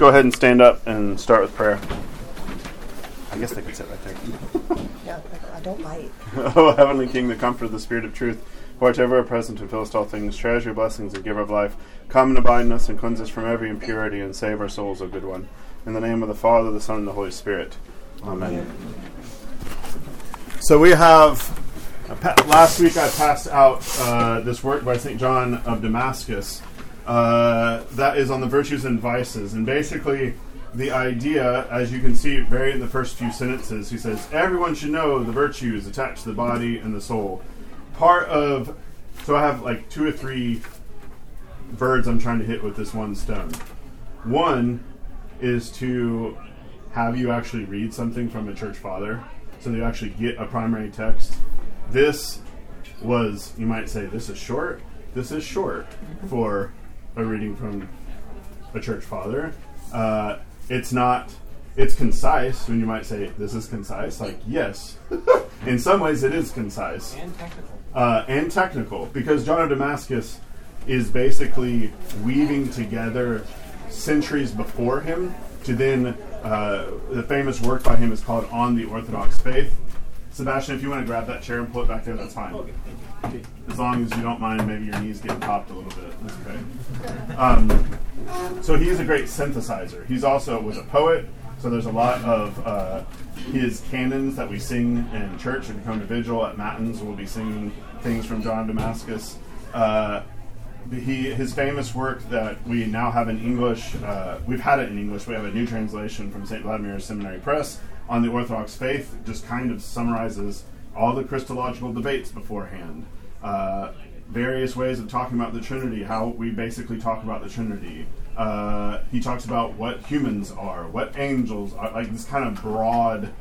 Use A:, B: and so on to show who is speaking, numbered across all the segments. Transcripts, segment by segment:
A: go ahead and stand up and start with prayer. I guess they could sit right there.
B: Yeah, I don't bite.
A: oh, Heavenly King, the comfort of the Spirit of truth, who art ever present and fillest all things, treasure your blessings and giver of life, come and abide in us and cleanse us from every impurity and save our souls, O good one. In the name of the Father, the Son, and the Holy Spirit. Amen. So we have. pa- Last week I passed out uh, this work by St. John of Damascus uh, that is on the virtues and vices. And basically, the idea, as you can see very in the first few sentences, he says, Everyone should know the virtues attached to the body and the soul. Part of. So I have like two or three birds I'm trying to hit with this one stone. One is to have you actually read something from a church father so that you actually get a primary text. This was, you might say, this is short. This is short for a reading from a church father. Uh, it's not, it's concise when you might say, this is concise. Like, yes. In some ways, it is concise
C: And technical.
A: uh, and technical because John of Damascus is basically weaving together centuries before him to then uh, the famous work by him is called On the Orthodox Faith. Sebastian, if you want to grab that chair and pull it back there, that's fine.
C: Okay.
A: As long as you don't mind, maybe your knees get popped a little bit. That's okay. Um, so he's a great synthesizer. He's also was a poet. So there's a lot of uh, his canons that we sing in church and come to vigil at matins. We'll be singing things from John Damascus. Uh, he his famous work that we now have in English. Uh, we've had it in English. We have a new translation from St. Vladimir Seminary Press on the Orthodox faith. Just kind of summarizes all the Christological debates beforehand. Uh, various ways of talking about the Trinity. How we basically talk about the Trinity. Uh, he talks about what humans are, what angels are. Like this kind of broad.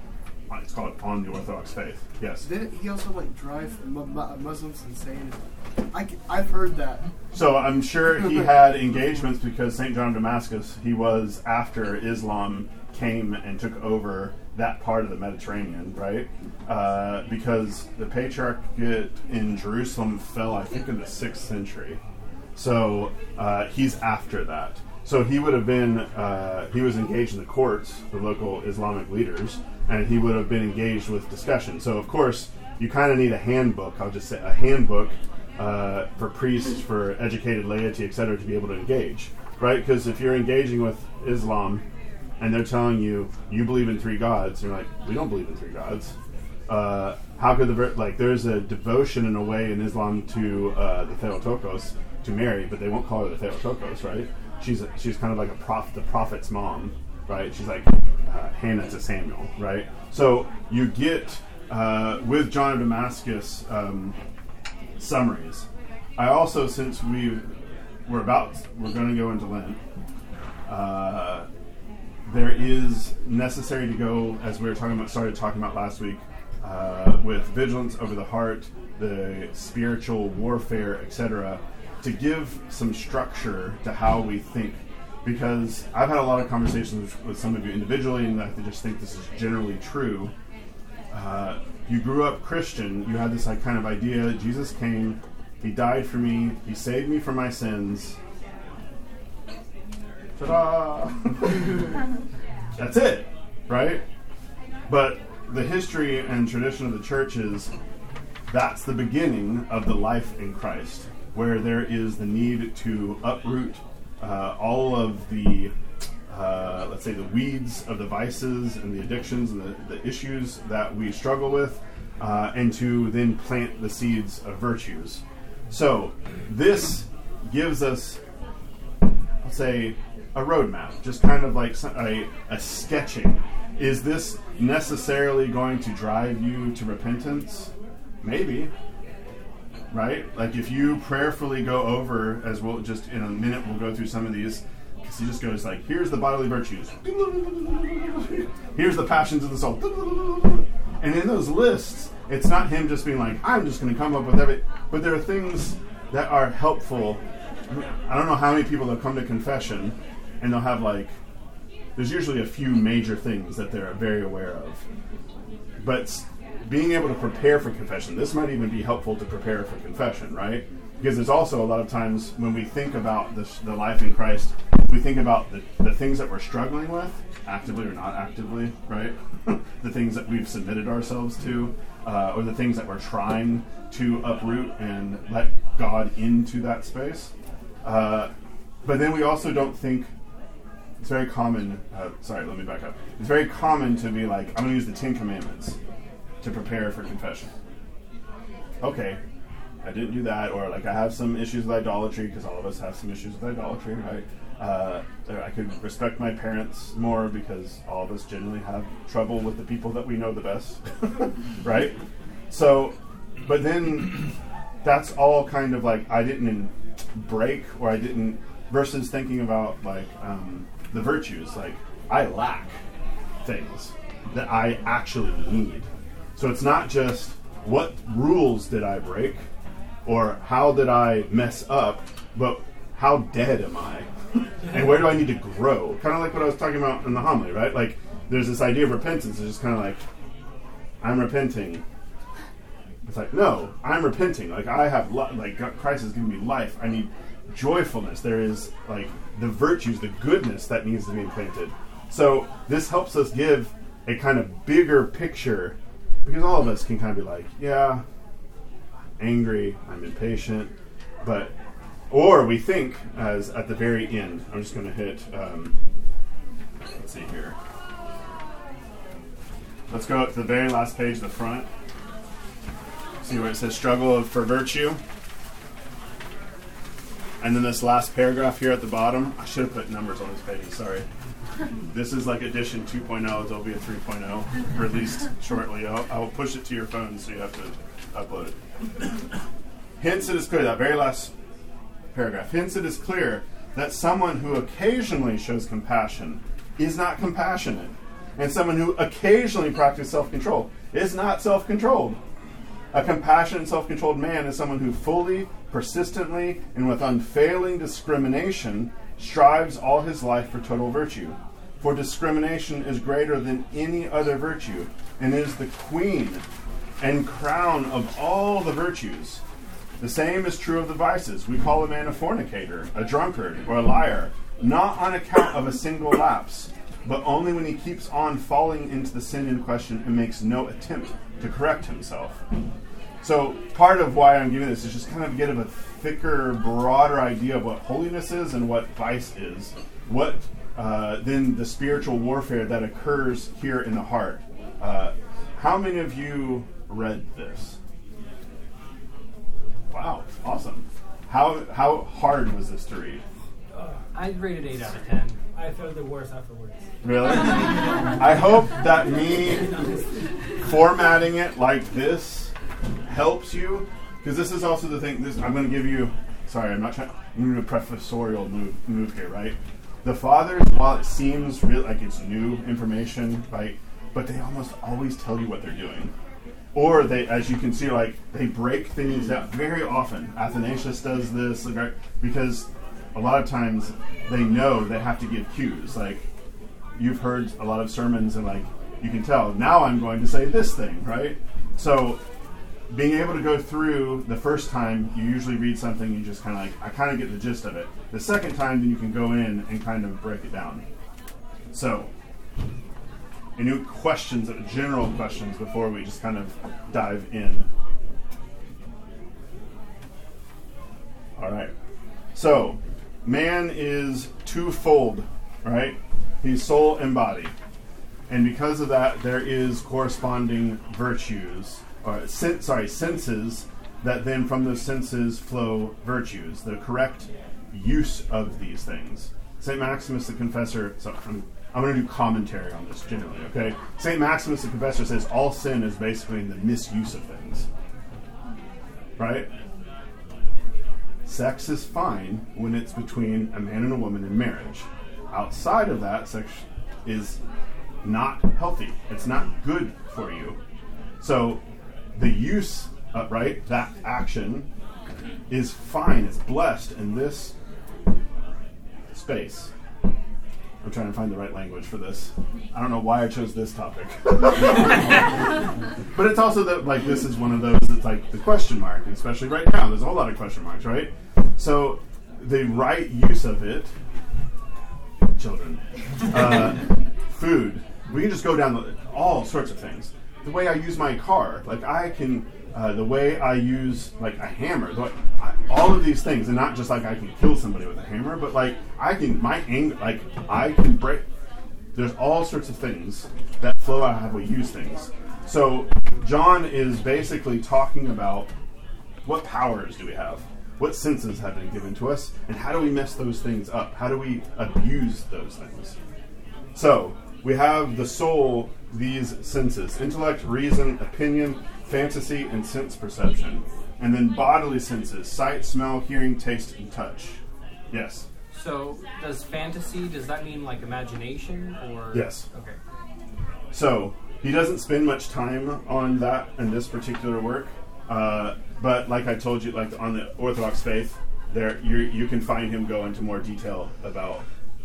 A: It's called on the Orthodox faith. Yes.
D: Didn't he also like drive mu- mu- Muslims insane? I, have heard that.
A: So I'm sure he had engagements because St. John of Damascus, he was after Islam came and took over that part of the Mediterranean, right? Uh, because the Patriarchate in Jerusalem fell, I think, in the sixth century. So uh, he's after that. So he would have been, uh, he was engaged in the courts, the local Islamic leaders, and he would have been engaged with discussion. So, of course, you kind of need a handbook, I'll just say a handbook uh, for priests, for educated laity, etc., to be able to engage, right? Because if you're engaging with Islam and they're telling you you believe in three gods, you're like, we don't believe in three gods. Uh, how could the like? There's a devotion in a way in Islam to uh, the Theotokos to Mary, but they won't call her the Theotokos, right? She's a, she's kind of like a prof, the prophet's mom, right? She's like uh, Hannah to Samuel, right? So you get uh, with John of Damascus um, summaries. I also, since we we're about we're going to go into Lent, uh, there is necessary to go as we were talking about started talking about last week uh, with vigilance over the heart, the spiritual warfare, etc. To give some structure to how we think, because I've had a lot of conversations with some of you individually, and I just think this is generally true. Uh, you grew up Christian, you had this like kind of idea Jesus came, He died for me, He saved me from my sins. Ta-da! That's it, right? But the history and tradition of the church is that's the beginning of the life in Christ, where there is the need to uproot uh, all of the, uh, let's say, the weeds of the vices and the addictions and the, the issues that we struggle with, uh, and to then plant the seeds of virtues. So, this gives us, say, a roadmap, just kind of like a, a sketching. Is this necessarily going to drive you to repentance? Maybe. Right? Like if you prayerfully go over, as we'll just in a minute, we'll go through some of these. Because he just goes like, here's the bodily virtues. Here's the passions of the soul. And in those lists, it's not him just being like, I'm just going to come up with every. But there are things that are helpful. I don't know how many people that come to confession and they'll have like, there's usually a few major things that they're very aware of. But being able to prepare for confession, this might even be helpful to prepare for confession, right? Because there's also a lot of times when we think about the, the life in Christ, we think about the, the things that we're struggling with, actively or not actively, right? the things that we've submitted ourselves to, uh, or the things that we're trying to uproot and let God into that space. Uh, but then we also don't think it's very common. Uh, sorry, let me back up. It's very common to be like, I'm going to use the Ten Commandments to prepare for confession. Okay, I didn't do that, or like I have some issues with idolatry because all of us have some issues with idolatry, right? Uh, I could respect my parents more because all of us generally have trouble with the people that we know the best, right? So, but then that's all kind of like I didn't break or I didn't versus thinking about like um, the virtues. Like I lack things that I actually need. So it's not just what rules did I break or how did I mess up, but how dead am I? and where do I need to grow? Kind of like what I was talking about in the homily, right? Like there's this idea of repentance. It's just kind of like I'm repenting. It's like no, I'm repenting. Like I have li- like Christ has given me life. I need joyfulness. There is like the virtues, the goodness that needs to be implanted. So this helps us give a kind of bigger picture because all of us can kind of be like, yeah, angry, I'm impatient, but or we think as at the very end. I'm just going to hit. Um, let's see here. Let's go up to the very last page, the front. See where it says "struggle for virtue." And then this last paragraph here at the bottom, I should have put numbers on this page, sorry. This is like edition 2.0, there'll be a 3.0 released shortly. I'll, I will push it to your phone so you have to upload it. Hence, it is clear, that very last paragraph. Hence, it is clear that someone who occasionally shows compassion is not compassionate, and someone who occasionally practices self control is not self controlled. A compassionate, self controlled man is someone who fully, persistently, and with unfailing discrimination strives all his life for total virtue. For discrimination is greater than any other virtue, and is the queen and crown of all the virtues. The same is true of the vices. We call a man a fornicator, a drunkard, or a liar, not on account of a single lapse, but only when he keeps on falling into the sin in question and makes no attempt to correct himself. So, part of why I'm giving this is just kind of get a thicker, broader idea of what holiness is and what vice is. What uh, then the spiritual warfare that occurs here in the heart. Uh, how many of you read this? Wow, awesome. How how hard was this to read?
B: Uh, I'd rate it eight out of ten.
C: I felt the worst afterwards.
A: Really? I hope that me formatting it like this helps you, because this is also the thing. This I'm going to give you. Sorry, I'm not trying. I'm doing a professorial move, move here, right? The fathers, while it seems real, like it's new information, right? But they almost always tell you what they're doing or they, as you can see, like they break things out very often. Athanasius does this because a lot of times they know they have to give cues. Like you've heard a lot of sermons, and like you can tell now I'm going to say this thing, right? So being able to go through the first time, you usually read something, you just kind of like I kind of get the gist of it. The second time, then you can go in and kind of break it down. So any questions, general questions, before we just kind of dive in? All right. So, man is twofold, right? He's soul and body. And because of that, there is corresponding virtues, or sen- sorry, senses that then from those senses flow virtues, the correct use of these things. St. Maximus the Confessor, so I'm I'm going to do commentary on this generally, okay? St. Maximus the Confessor says all sin is basically in the misuse of things. Right? Sex is fine when it's between a man and a woman in marriage. Outside of that, sex is not healthy. It's not good for you. So the use, of, right, that action is fine. It's blessed in this space. I'm trying to find the right language for this. I don't know why I chose this topic. but it's also that like this is one of those that's like the question mark, especially right now. There's a whole lot of question marks, right? So the right use of it children, uh, food. We can just go down the, all sorts of things. The way I use my car, like I can, uh, the way I use like a hammer, I, all of these things, and not just like I can kill somebody with a hammer, but like I can, my anger, like I can break. There's all sorts of things that flow out of how we use things. So John is basically talking about what powers do we have? What senses have been given to us? And how do we mess those things up? How do we abuse those things? So, we have the soul, these senses intellect, reason, opinion, fantasy, and sense perception. And then bodily senses sight, smell, hearing, taste, and touch. Yes.
B: So, does fantasy, does that mean like imagination or?
A: Yes.
B: Okay.
A: So he doesn't spend much time on that in this particular work, uh, but like I told you, like on the Orthodox faith, there you you can find him go into more detail about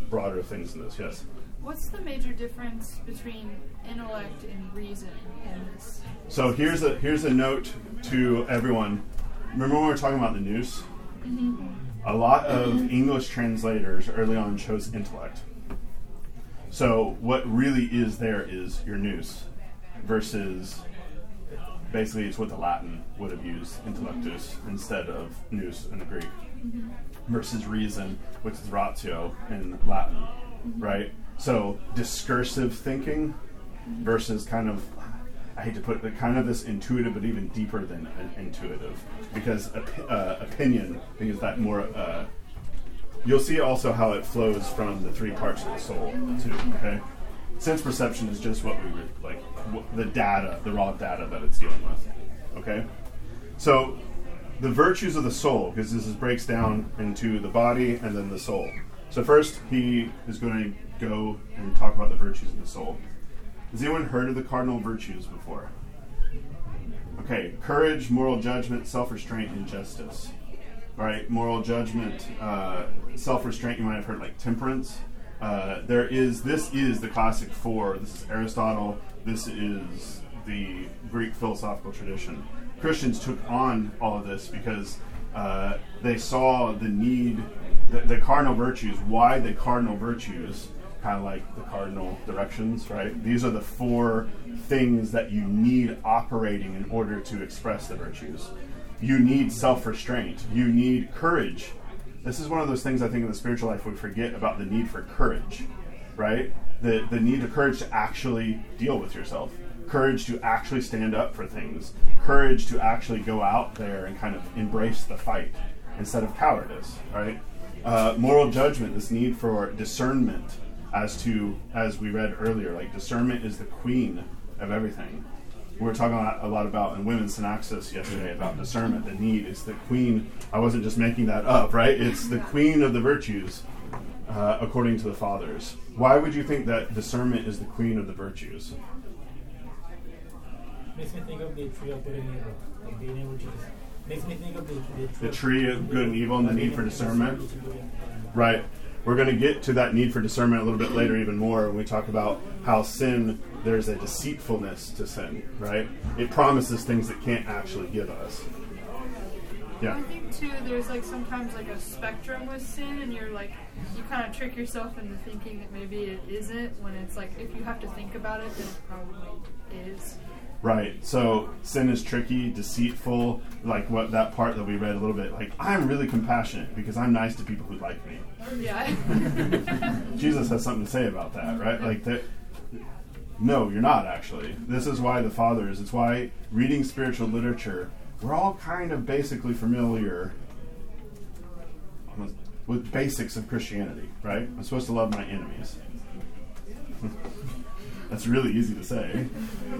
A: broader things in this. Yes.
E: What's the major difference between intellect and reason in this?
A: So here's a here's a note to everyone. Remember when we were talking about the nous? Mm-hmm. A lot of English translators early on chose intellect. So what really is there is your nous versus basically it's what the Latin would have used intellectus mm-hmm. instead of nous in the Greek mm-hmm. versus reason, which is ratio in Latin, right? So discursive thinking versus kind of I hate to put it, but kind of this intuitive, but even deeper than an intuitive, because op- uh, opinion I think is that more. Uh, you'll see also how it flows from the three parts of the soul too. Okay, sense perception is just what we would like wh- the data, the raw data that it's dealing with. Okay, so the virtues of the soul, because this is, breaks down into the body and then the soul. So first, he is going to go and talk about the virtues of the soul. Has anyone heard of the cardinal virtues before? Okay, courage, moral judgment, self-restraint, and justice. All right, moral judgment, uh, self-restraint. You might have heard like temperance. Uh, there is this is the classic four. This is Aristotle. This is the Greek philosophical tradition. Christians took on all of this because uh, they saw the need, the, the cardinal virtues. Why the cardinal virtues? Kind of like the cardinal directions, right? These are the four things that you need operating in order to express the virtues. You need self restraint. You need courage. This is one of those things I think in the spiritual life we forget about the need for courage, right? The, the need of courage to actually deal with yourself, courage to actually stand up for things, courage to actually go out there and kind of embrace the fight instead of cowardice, right? Uh, moral judgment, this need for discernment as to, as we read earlier, like discernment is the queen of everything. We were talking a lot, a lot about in Women's Synaxis yesterday about discernment. The need is the queen. I wasn't just making that up, right? It's the queen of the virtues, uh, according to the fathers. Why would you think that discernment is the queen of the virtues?
C: Makes me think of the tree of being able to just the, the,
A: tree of good and evil and the need for discernment? Right. We're going to get to that need for discernment a little bit later, even more, when we talk about how sin, there's a deceitfulness to sin, right? It promises things that can't actually give us. Yeah.
E: I think too, there's like sometimes like a spectrum with sin, and you're like, you kind of trick yourself into thinking that maybe it isn't. When it's like, if you have to think about it, then it probably is.
A: Right. So sin is tricky, deceitful, like what that part that we read a little bit. Like, I'm really compassionate because I'm nice to people who like me.
E: Oh, yeah.
A: Jesus has something to say about that, right? Like that. No, you're not actually. This is why the fathers. It's why reading spiritual literature. We're all kind of basically familiar with basics of Christianity, right? I'm supposed to love my enemies. That's really easy to say.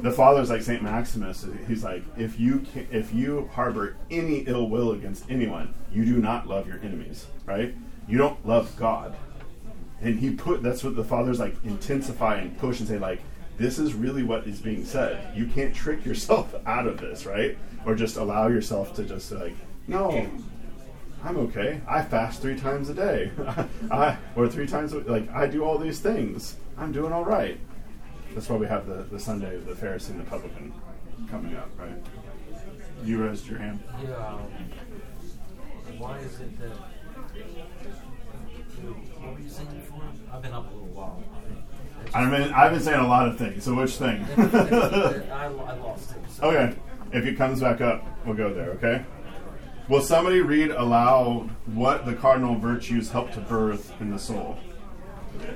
A: The fathers, like Saint Maximus, he's like, if you can, if you harbor any ill will against anyone, you do not love your enemies, right? You don't love God. And he put that's what the fathers like intensify and push and say like, this is really what is being said. You can't trick yourself out of this, right? Or just allow yourself to just like, no, I'm okay. I fast three times a day. I or three times like I do all these things. I'm doing all right. That's why we have the, the Sunday of the Pharisee and the publican coming up, right? You raised your hand.
B: Yeah. Um, why is it that
F: What were you saying before? I've been up a little while.
A: I mean, I've been saying a lot of things. So which thing?
F: I, I lost it. So.
A: okay. If it comes back up, we'll go there. Okay. Will somebody read aloud what the cardinal virtues help to birth in the soul?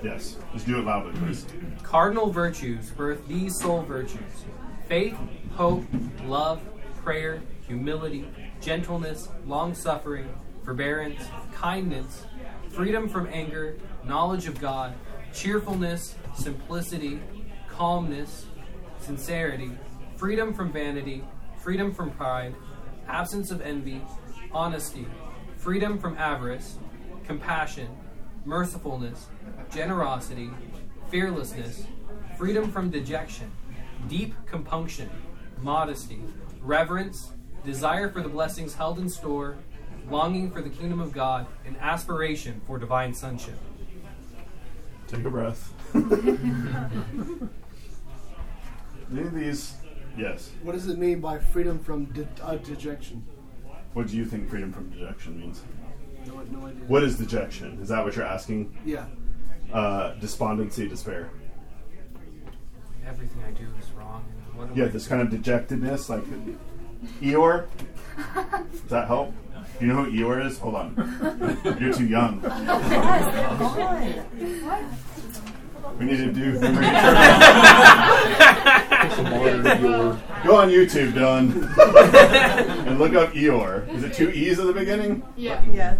A: Yes. Just do it loudly, please.
B: Cardinal virtues birth these soul virtues faith, hope, love, prayer, humility, gentleness, long suffering, forbearance, kindness, freedom from anger, knowledge of God, cheerfulness, simplicity, calmness, sincerity, freedom from vanity, freedom from pride, absence of envy, honesty, freedom from avarice, compassion, mercifulness, generosity, fearlessness, freedom from dejection, deep compunction, modesty, reverence, desire for the blessings held in store, longing for the kingdom of God, and aspiration for divine sonship.
A: Take a breath. Any of these? Yes.
D: What does it mean by freedom from de- uh, dejection?
A: What do you think freedom from dejection means?
D: No, no idea.
A: What is dejection? Is that what you're asking?
D: Yeah.
A: Uh, despondency, despair.
B: Everything I do is wrong. What
A: Yeah, this kind of dejectedness, like Eeyore. Does that help? Do you know who Eeyore is? Hold on. You're too young. We need to do. Go on YouTube, Dylan, and look up Eeyore. Is it two E's at the beginning?
E: Yeah.
G: Yes.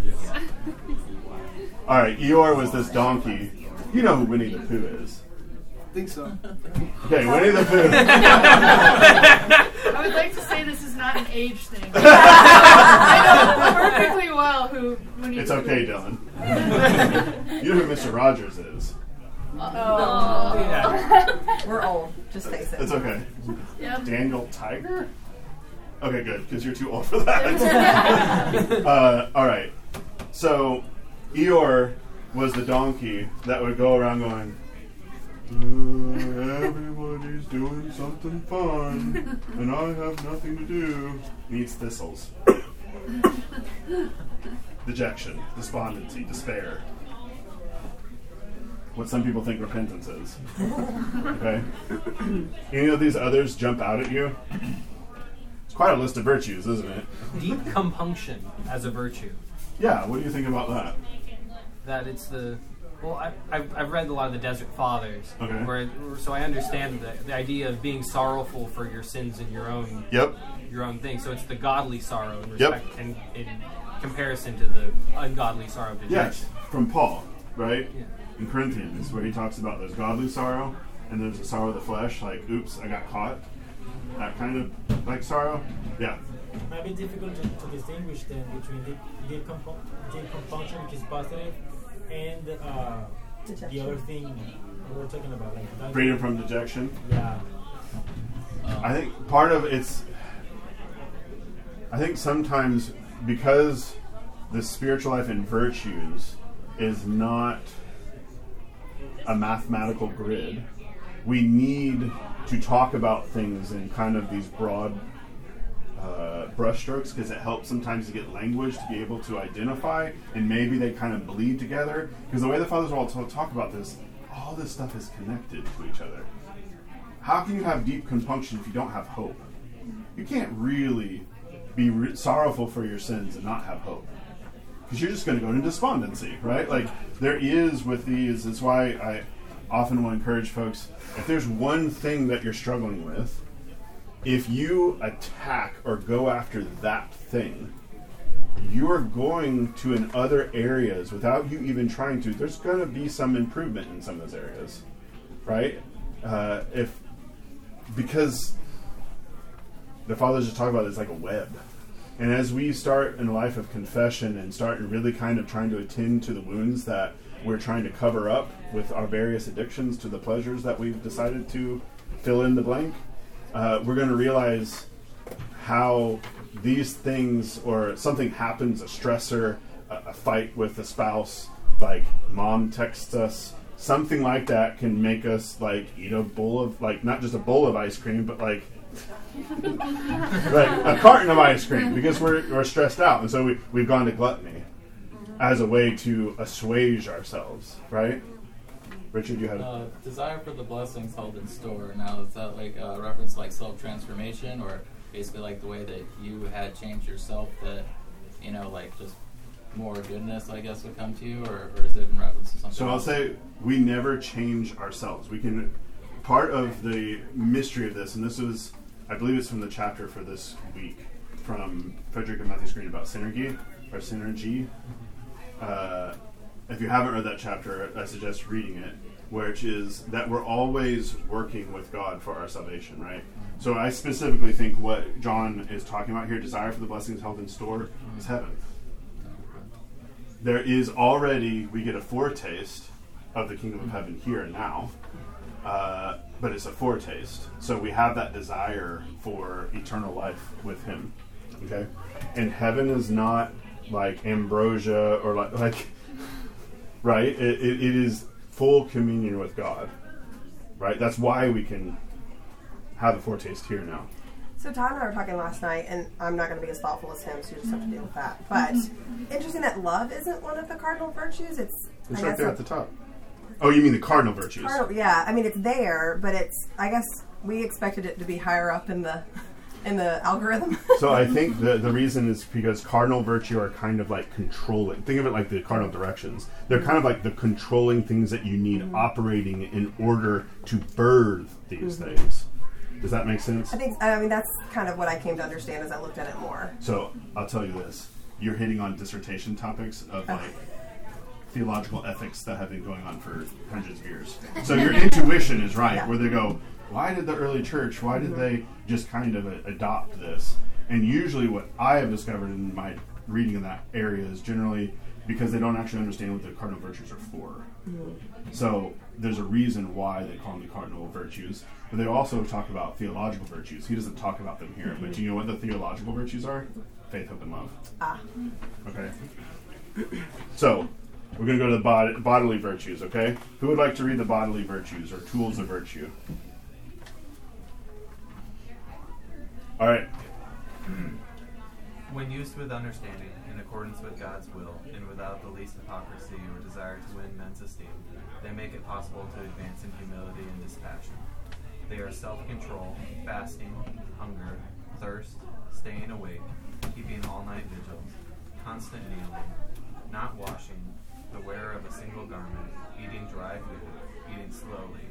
A: All right, Eeyore was this donkey. You know who Winnie the Pooh is.
D: I think so.
A: Okay, Winnie the Pooh.
E: I would like to say this is not an age thing. I know perfectly well who. When you
A: It's okay, Dylan. You know who Mr. Rogers is.
G: Oh.
B: Yeah.
G: We're old. Just face it.
A: It's okay.
E: Yeah.
A: Daniel Tiger? Okay, good, because you're too old for that. uh, all right. So, Eeyore was the donkey that would go around going, "Uh, Everybody's doing something fun, and I have nothing to do. Needs thistles. Dejection, despondency, despair. What some people think repentance is. Okay? Any of these others jump out at you? It's quite a list of virtues, isn't it?
B: Deep compunction as a virtue.
A: Yeah, what do you think about that?
B: That it's the. Well, I, I've, I've read a lot of the Desert Fathers,
A: Okay.
B: where so I understand the, the idea of being sorrowful for your sins and your own
A: Yep.
B: your own thing. So it's the godly sorrow in
A: Yep.
B: respect and in comparison to the ungodly sorrow of dejection.
A: Yes, from Paul, right?
B: Yeah.
A: In Corinthians, where he talks about there's godly sorrow and there's a sorrow of the flesh, like, oops, I got caught. That kind of like sorrow. Yeah.
C: It might be difficult to, to distinguish then between deep, deep, compu- deep compunction, which is positive, and uh, the other thing we were talking about, like
A: Freedom from dejection.
C: Yeah.
A: I think part of it's. I think sometimes because the spiritual life and virtues is not a mathematical grid, we need to talk about things in kind of these broad uh, brushstrokes because it helps sometimes to get language to be able to identify and maybe they kind of bleed together because the way the fathers all talk about this all this stuff is connected to each other how can you have deep compunction if you don't have hope? You can't really be re- sorrowful for your sins and not have hope. Because you're just going to go into despondency, right? Like, there is with these, it's why I often will encourage folks if there's one thing that you're struggling with, if you attack or go after that thing, you're going to in other areas without you even trying to, there's going to be some improvement in some of those areas, right? Uh, if because the fathers just talk about it as like a web. And as we start in a life of confession and start really kind of trying to attend to the wounds that we're trying to cover up with our various addictions to the pleasures that we've decided to fill in the blank, uh, we're going to realize how these things or something happens, a stressor, a, a fight with a spouse, like mom texts us, something like that can make us like eat a bowl of like not just a bowl of ice cream, but like like a carton of ice cream because we're, we're stressed out and so we, we've gone to gluttony as a way to assuage ourselves, right? Richard, you had
H: Uh, desire for the blessings held in store. Now, is that like a reference to like self transformation, or basically like the way that you had changed yourself that, you know, like just more goodness, I guess, would come to you, or, or is it in reference to something?
A: So I'll say we never change ourselves. We can. Part of the mystery of this, and this was, I believe it's from the chapter for this week from Frederica Mathewes-Green about synergy or synergy. Uh, if you haven't read that chapter, I suggest reading it, which is that we're always working with God for our salvation, right? So I specifically think what John is talking about here, desire for the blessings held in store, is heaven there is already we get a foretaste of the kingdom of heaven here and now uh, but it's a foretaste. So we have that desire for eternal life with him. Okay. And heaven is not like ambrosia or like like right? It, it, it is full communion with god right? That's why we can have a foretaste here now.
G: So Todd and I were talking last night, and I'm not going to be as thoughtful as him, so you just have to deal with that. But mm-hmm. interesting that love isn't one of the cardinal virtues. It's
A: it's
G: I
A: right there
G: a-
A: at the top oh you mean the cardinal virtues
G: Cardinal, yeah, I mean it's there, but it's. I guess we expected it to be higher up in the in the algorithm.
A: So I think the the reason is because cardinal virtue are kind of like controlling. Think of it like the cardinal directions. They're kind of like the controlling things that you need mm-hmm. operating in order to birth these mm-hmm. things. Does that make sense?
G: I think. I mean that's kind of what I came to understand as I looked at it more.
A: So I'll tell you this: you're hitting on dissertation topics of like theological ethics that have been going on for hundreds of years. So your intuition is right,
G: Yeah.
A: where they go, why did the early church? Why did mm-hmm. they just kind of a- adopt this? And usually, what I have discovered in my reading in that area is generally because they don't actually understand what the cardinal virtues are for. Mm-hmm. So there's a reason why they call them the cardinal virtues, but they also talk about theological virtues. He doesn't talk about them here, but do mm-hmm. you know what the theological virtues are? Faith, hope, and love.
G: Ah,
A: Okay. So we're going to go to the bod- bodily virtues. Okay. Who would like to read the bodily virtues or tools of virtue? All right.
I: When used with understanding, in accordance with God's will, and without the least hypocrisy or desire to win men's esteem, they make it possible to advance in humility and dispassion. They are self control, fasting, hunger, thirst, staying awake, keeping all night vigils, constant kneeling, not washing, the wearer of a single garment, eating dry food, eating slowly,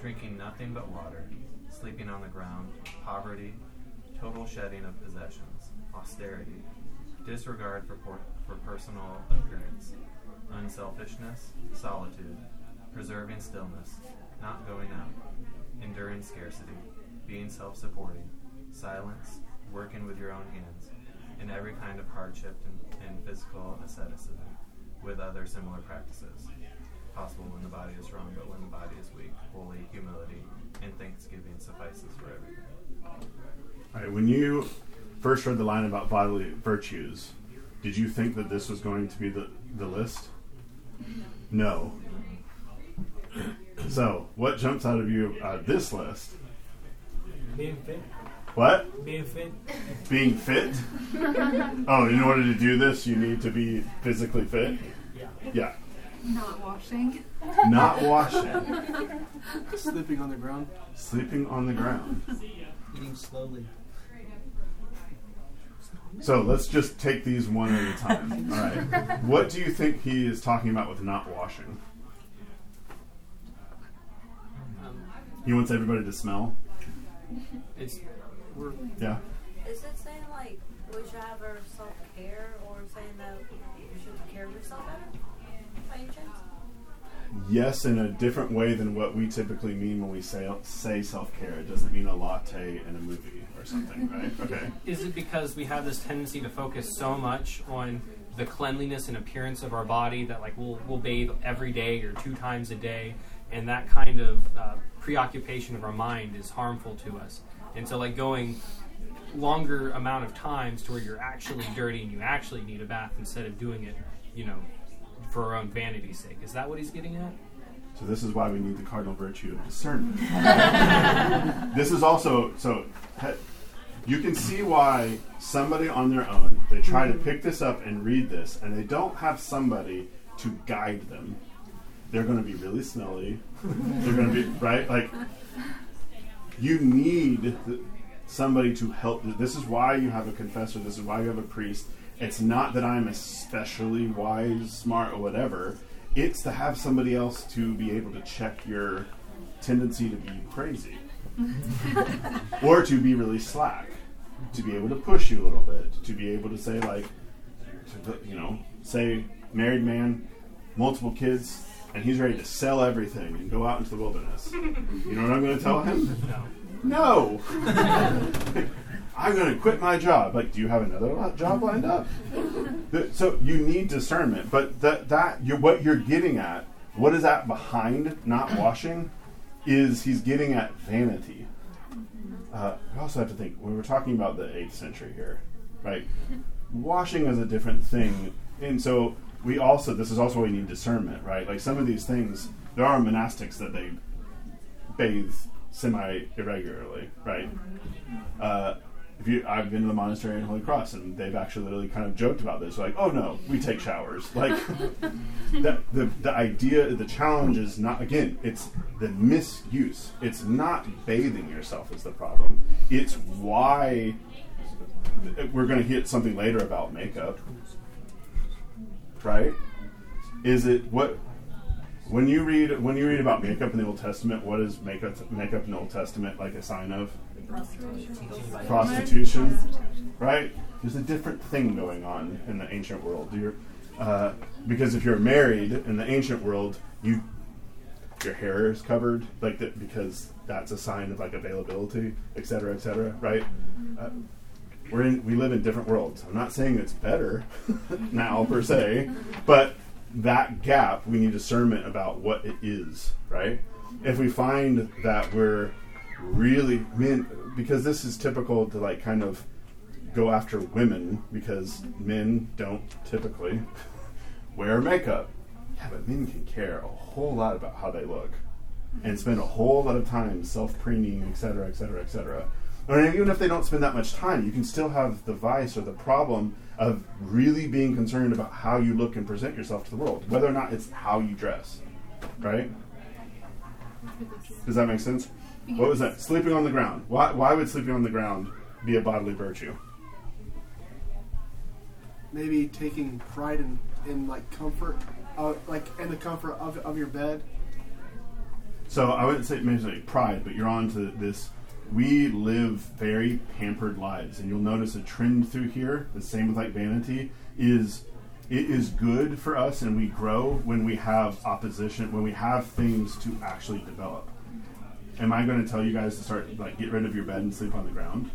I: drinking nothing but water, sleeping on the ground, poverty, total shedding of possessions, austerity, disregard for, por- for personal appearance, unselfishness, solitude, preserving stillness, not going out, enduring scarcity, being self supporting, silence, working with your own hands, and every kind of hardship and, and physical asceticism, with other similar practices. Possible when the body is strong, but when the body is weak, holy humility and thanksgiving suffices for everything.
A: All right. When you first read the line about bodily virtues, did you think that this was going to be the, the list? No. So, what jumps out of you uh, this list?
C: Being fit.
A: What?
C: Being fit.
A: Being fit? oh, in order to do this, you need to be physically fit?
C: Yeah.
A: Yeah.
E: Not washing.
A: Not washing.
D: Sleeping on the ground.
A: Sleeping on the ground.
F: Eating slowly.
A: So let's just take these one at a time. All right. What do you think he is talking about with not washing?
B: Um,
A: He wants everybody to smell?
B: it's we're
A: Yeah.
J: Is it saying like we should have our self care or saying that you should take care of yourself better? By any chance?
A: Yes, in a different way than what we typically mean when we say say self care. It doesn't mean a latte and a movie or something, right? Okay.
B: Is it because we have this tendency to focus so much on the cleanliness and appearance of our body that like we'll we'll bathe every day or two times a day, and that kind of uh, preoccupation of our mind is harmful to us. And so like going longer amount of times to where you're actually dirty and you actually need a bath instead of doing it, you know, for our own vanity's sake. Is that what he's getting at?
A: So this is why we need the cardinal virtue of discernment. this is also so. you can see why somebody on their own they try to pick this up and read this, and they don't have somebody to guide them. They're going to be really smelly. They're going to be right like you need somebody to help. This is why you have a confessor. This is why you have a priest. It's not that I'm especially wise, smart, or whatever. It's to have somebody else to be able to check your tendency to be crazy or to be really slack, to be able to push you a little bit, to be able to say like, to, you know, say married man, multiple kids, and he's ready to sell everything and go out into the wilderness. You know what I'm going to tell him? No. No. I'm going to quit my job. Like, do you have another job lined up? So you need discernment, but that that you what you're getting at, what is that behind not washing, is he's getting at vanity. Uh, we also have to think when we're talking about the eighth century here, right? Washing is a different thing, and so we also this is also why we need discernment, right? Like some of these things, there are monastics that they bathe semi irregularly, right? Uh, if you, I've been to the monastery in Holy Cross, and they've actually literally kind of joked about this, like, "Oh no, we take showers." Like, that, the the idea, the challenge is not again, it's the misuse. It's not bathing yourself is the problem. It's why we're going to hit something later about makeup, right? Is it what when you read when you read about makeup in the Old Testament? What is makeup makeup in the Old Testament like a sign of? Prostitution, right? There's a different thing going on in the ancient world. Uh, because if you're married in the ancient world, you your hair is covered like that because that's a sign of like availability, et cetera, et cetera, right? Uh, we're in we live in different worlds. I'm not saying it's better now per se, but that gap we need discernment about what it is, right? If we find that we're really men because this is typical to like kind of go after women because men don't typically wear makeup. Yeah, but men can care a whole lot about how they look and spend a whole lot of time self preening, et cetera, et cetera, et cetera. Or even if they don't spend that much time, you can still have the vice or the problem of really being concerned about how you look and present yourself to the world, whether or not it's how you dress. Right? Does that make sense? What was that? Sleeping on the ground. Why, why would sleeping on the ground be a bodily virtue?
D: Maybe taking pride in, in like comfort, uh, like in the comfort of, of your bed.
A: So I wouldn't say maybe pride, but you're on to this. We live very pampered lives, and you'll notice a trend through here. The same with like vanity is it is good for us, and we grow when we have opposition, when we have things to actually develop. Am I going to tell you guys to start like get rid of your bed and sleep on the ground?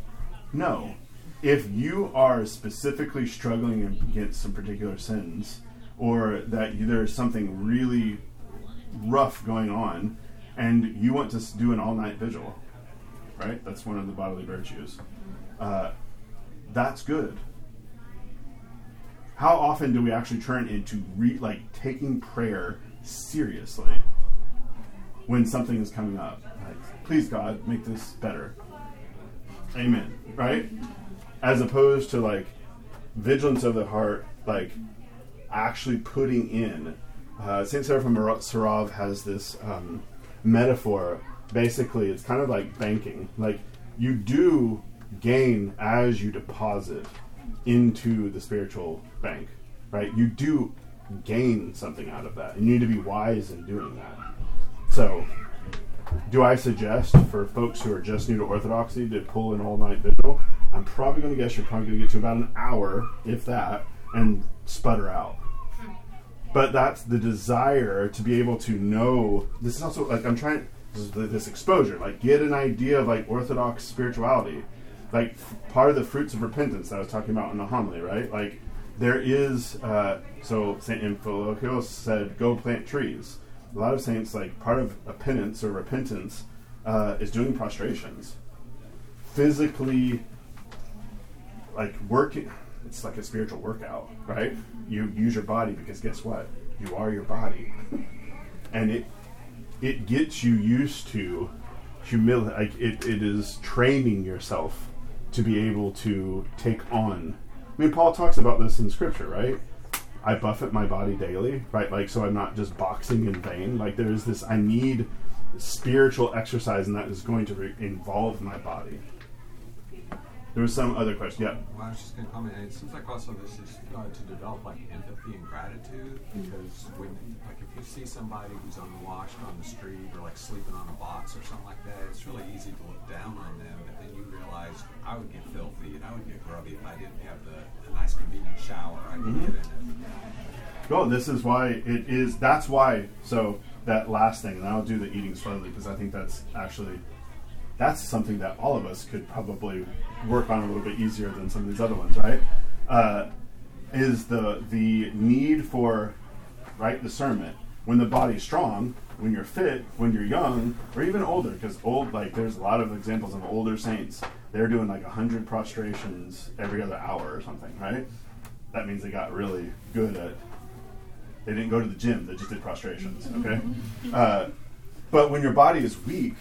A: No. If you are specifically struggling against some particular sins, or that there's something really rough going on, and you want to do an all-night vigil, right? That's one of the bodily virtues. Uh, that's good. How often do we actually turn into re- like taking prayer seriously when something is coming up? Like, please God, make this better. Amen. Right? As opposed to like vigilance of the heart, like actually putting in. Uh, Saint Seraphim Sarov has this um, metaphor. Basically, it's kind of like banking. Like you do gain as you deposit into the spiritual bank, right? You do gain something out of that, you need to be wise in doing that. So, do I suggest for folks who are just new to Orthodoxy to pull an all night vigil? I'm probably going to guess you're probably going to get to about an hour, if that, and sputter out. But that's the desire to be able to know. This is also like I'm trying this, exposure, like get an idea of like Orthodox spirituality, like part of the fruits of repentance that I was talking about in the homily, right? Like there is. Uh, so Saint Amphilochios said, "Go plant trees." A lot of saints like part of a penance or repentance uh, is doing prostrations, physically like working it's like a spiritual workout right you use your body because guess what you are your body and it it gets you used to humility like it, it is training yourself to be able to take on. I mean, Paul talks about this in Scripture, right? I buffet my body daily, right? Like, so I'm not just boxing in vain. Like, there's this, I need spiritual exercise, and that is going to re- involve my body. There was some other question. Yeah.
K: Well, I was just going to comment. It seems like also this is uh, to develop like empathy and gratitude because when, like, if you see somebody who's unwashed on the street or like sleeping on a box or something like that, it's really easy to look down on them. But then you realize I would get filthy and I would get grubby if I didn't have the, the nice convenient shower I could
A: Mhm.
K: get in it.
A: Well, this is why it is. That's why. So that last thing, and I'll do the eating slowly because I think that's actually that's something that all of us could probably work on a little bit easier than some of these other ones, right? Uh, is the the need for right discernment when the body's strong, when you're fit, when you're young, or even older. Because old, like there's a lot of examples of older saints. They're doing like hundred prostrations every other hour or something, right? That means they got really good at they didn't go to the gym; they just did prostrations. Okay, uh, but when your body is weak,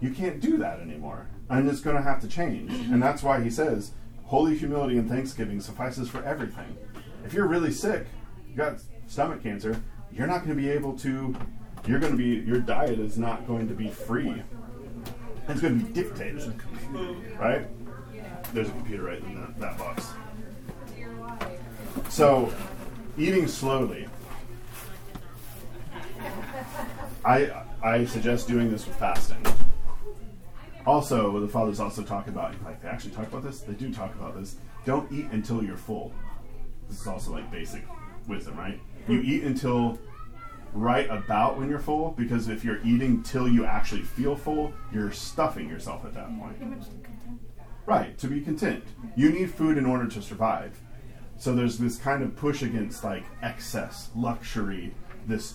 A: you can't do that anymore, and it's going to have to change. And that's why he says, "Holy humility and thanksgiving suffices for everything." If you're really sick, you got stomach cancer, you're not going to be able to. You're going to be your diet is not going to be free. It's going to be dictated, right? There's a computer right in that, that box. So, eating slowly. I I suggest doing this with fasting. Also, the fathers also talk about like they actually talk about this. They do talk about this. Don't eat until you're full. This is also like basic wisdom, right? You eat until right about when you're full, because if you're eating till you actually feel full, you're stuffing yourself at that point. Right, to be content. You need food in order to survive. So there's this kind of push against like excess, luxury, this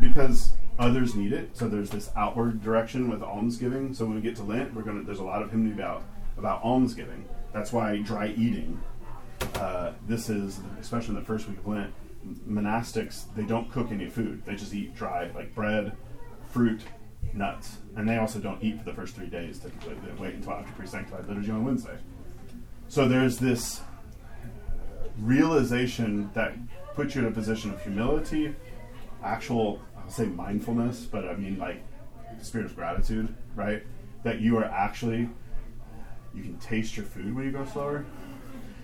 A: because others need it. So there's this outward direction with almsgiving. So when we get to Lent, we're gonna there's a lot of hymn about about almsgiving. That's why dry eating. Uh, this is especially in the first week of Lent. Monastics they don't cook any food; they just eat dry, like bread, fruit, nuts, and they also don't eat for the first three days. Typically, they wait until after pre-sanctified liturgy on Wednesday. So there's this realization that puts you in a position of humility, actual, I'll say mindfulness, but I mean like spirit of gratitude, right? That you are actually, you can taste your food when you go slower.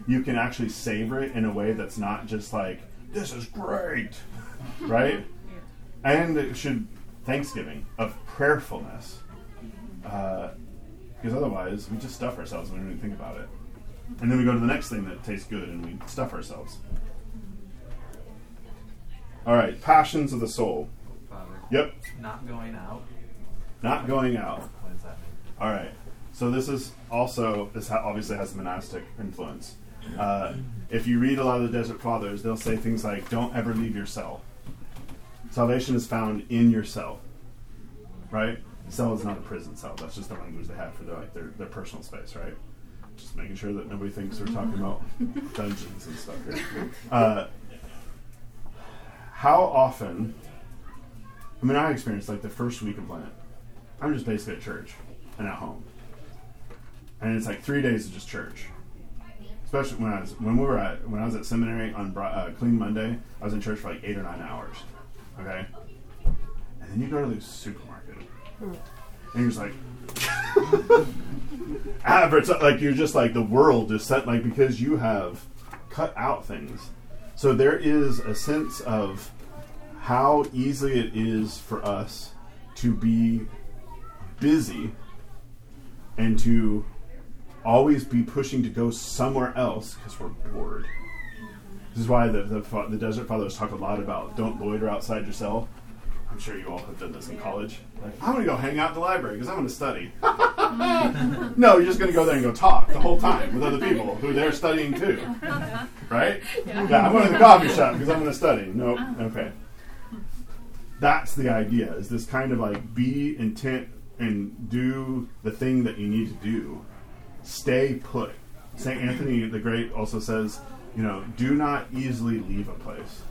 A: You can actually savor it in a way that's not just like, this is great, right? And it should, thanksgiving, of prayerfulness. Uh, because otherwise, we just stuff ourselves when we don't even think about it. And then we go to the next thing that tastes good and we stuff ourselves. All right, passions of the soul. Yep.
I: Not going out.
A: Not going out.
I: What does that mean?
A: All right. So this is also this ha- obviously has monastic influence. Uh, if you read a lot of the Desert Fathers, they'll say things like, "Don't ever leave your cell." Salvation is found in your cell, right? Cell is not a prison cell. That's just the language they have for their like their, their personal space, right? Just making sure that nobody thinks we're talking about dungeons and stuff here. Uh, how often? I mean, I experienced like the first week of Lent. I'm just basically at church and at home, and it's like three days of just church. Especially when I was when we were at when I was at seminary on uh, Clean Monday, I was in church for like eight or nine hours. Okay, and then you go to the supermarket, and you're just like, adverts like you're just like the world is set like because you have cut out things. So there is a sense of how easy it is for us to be busy and to always be pushing to go somewhere else because we're bored. This is why the, the, the Desert Fathers talk a lot about don't loiter outside your cell. I'm sure you all have done this in college. Like, I'm going to go hang out in the library because I'm going to study. no, you're just going to go there and go talk the whole time with other people who they're studying too. Right?
E: Yeah.
A: I'm going to the coffee shop because I'm going to study. Nope. Okay. That's the idea. Is this kind of like be intent and do the thing that you need to do. Stay put. St. Anthony the Great also says, you know, do not easily leave a place.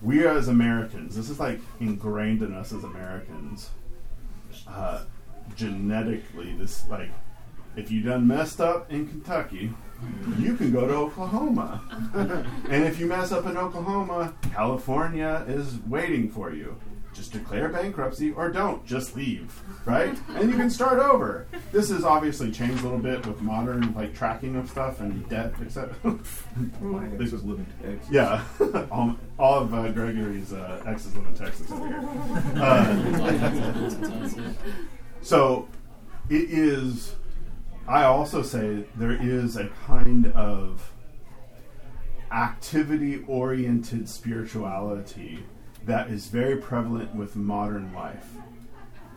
A: We as Americans, this is like ingrained in us as Americans. Uh, genetically this like if you done messed up in Kentucky, you can go to Oklahoma. and if you mess up in Oklahoma, California is waiting for you. Just declare bankruptcy or don't, just leave, right? And you can start over. This has obviously changed a little bit with modern like tracking of stuff and debt, etc.
L: My ex was living Texas.
A: Yeah, all, all of uh, Gregory's uh, exes live in Texas. Uh, so it is. I also say there is a kind of activity-oriented spirituality that is very prevalent with modern life.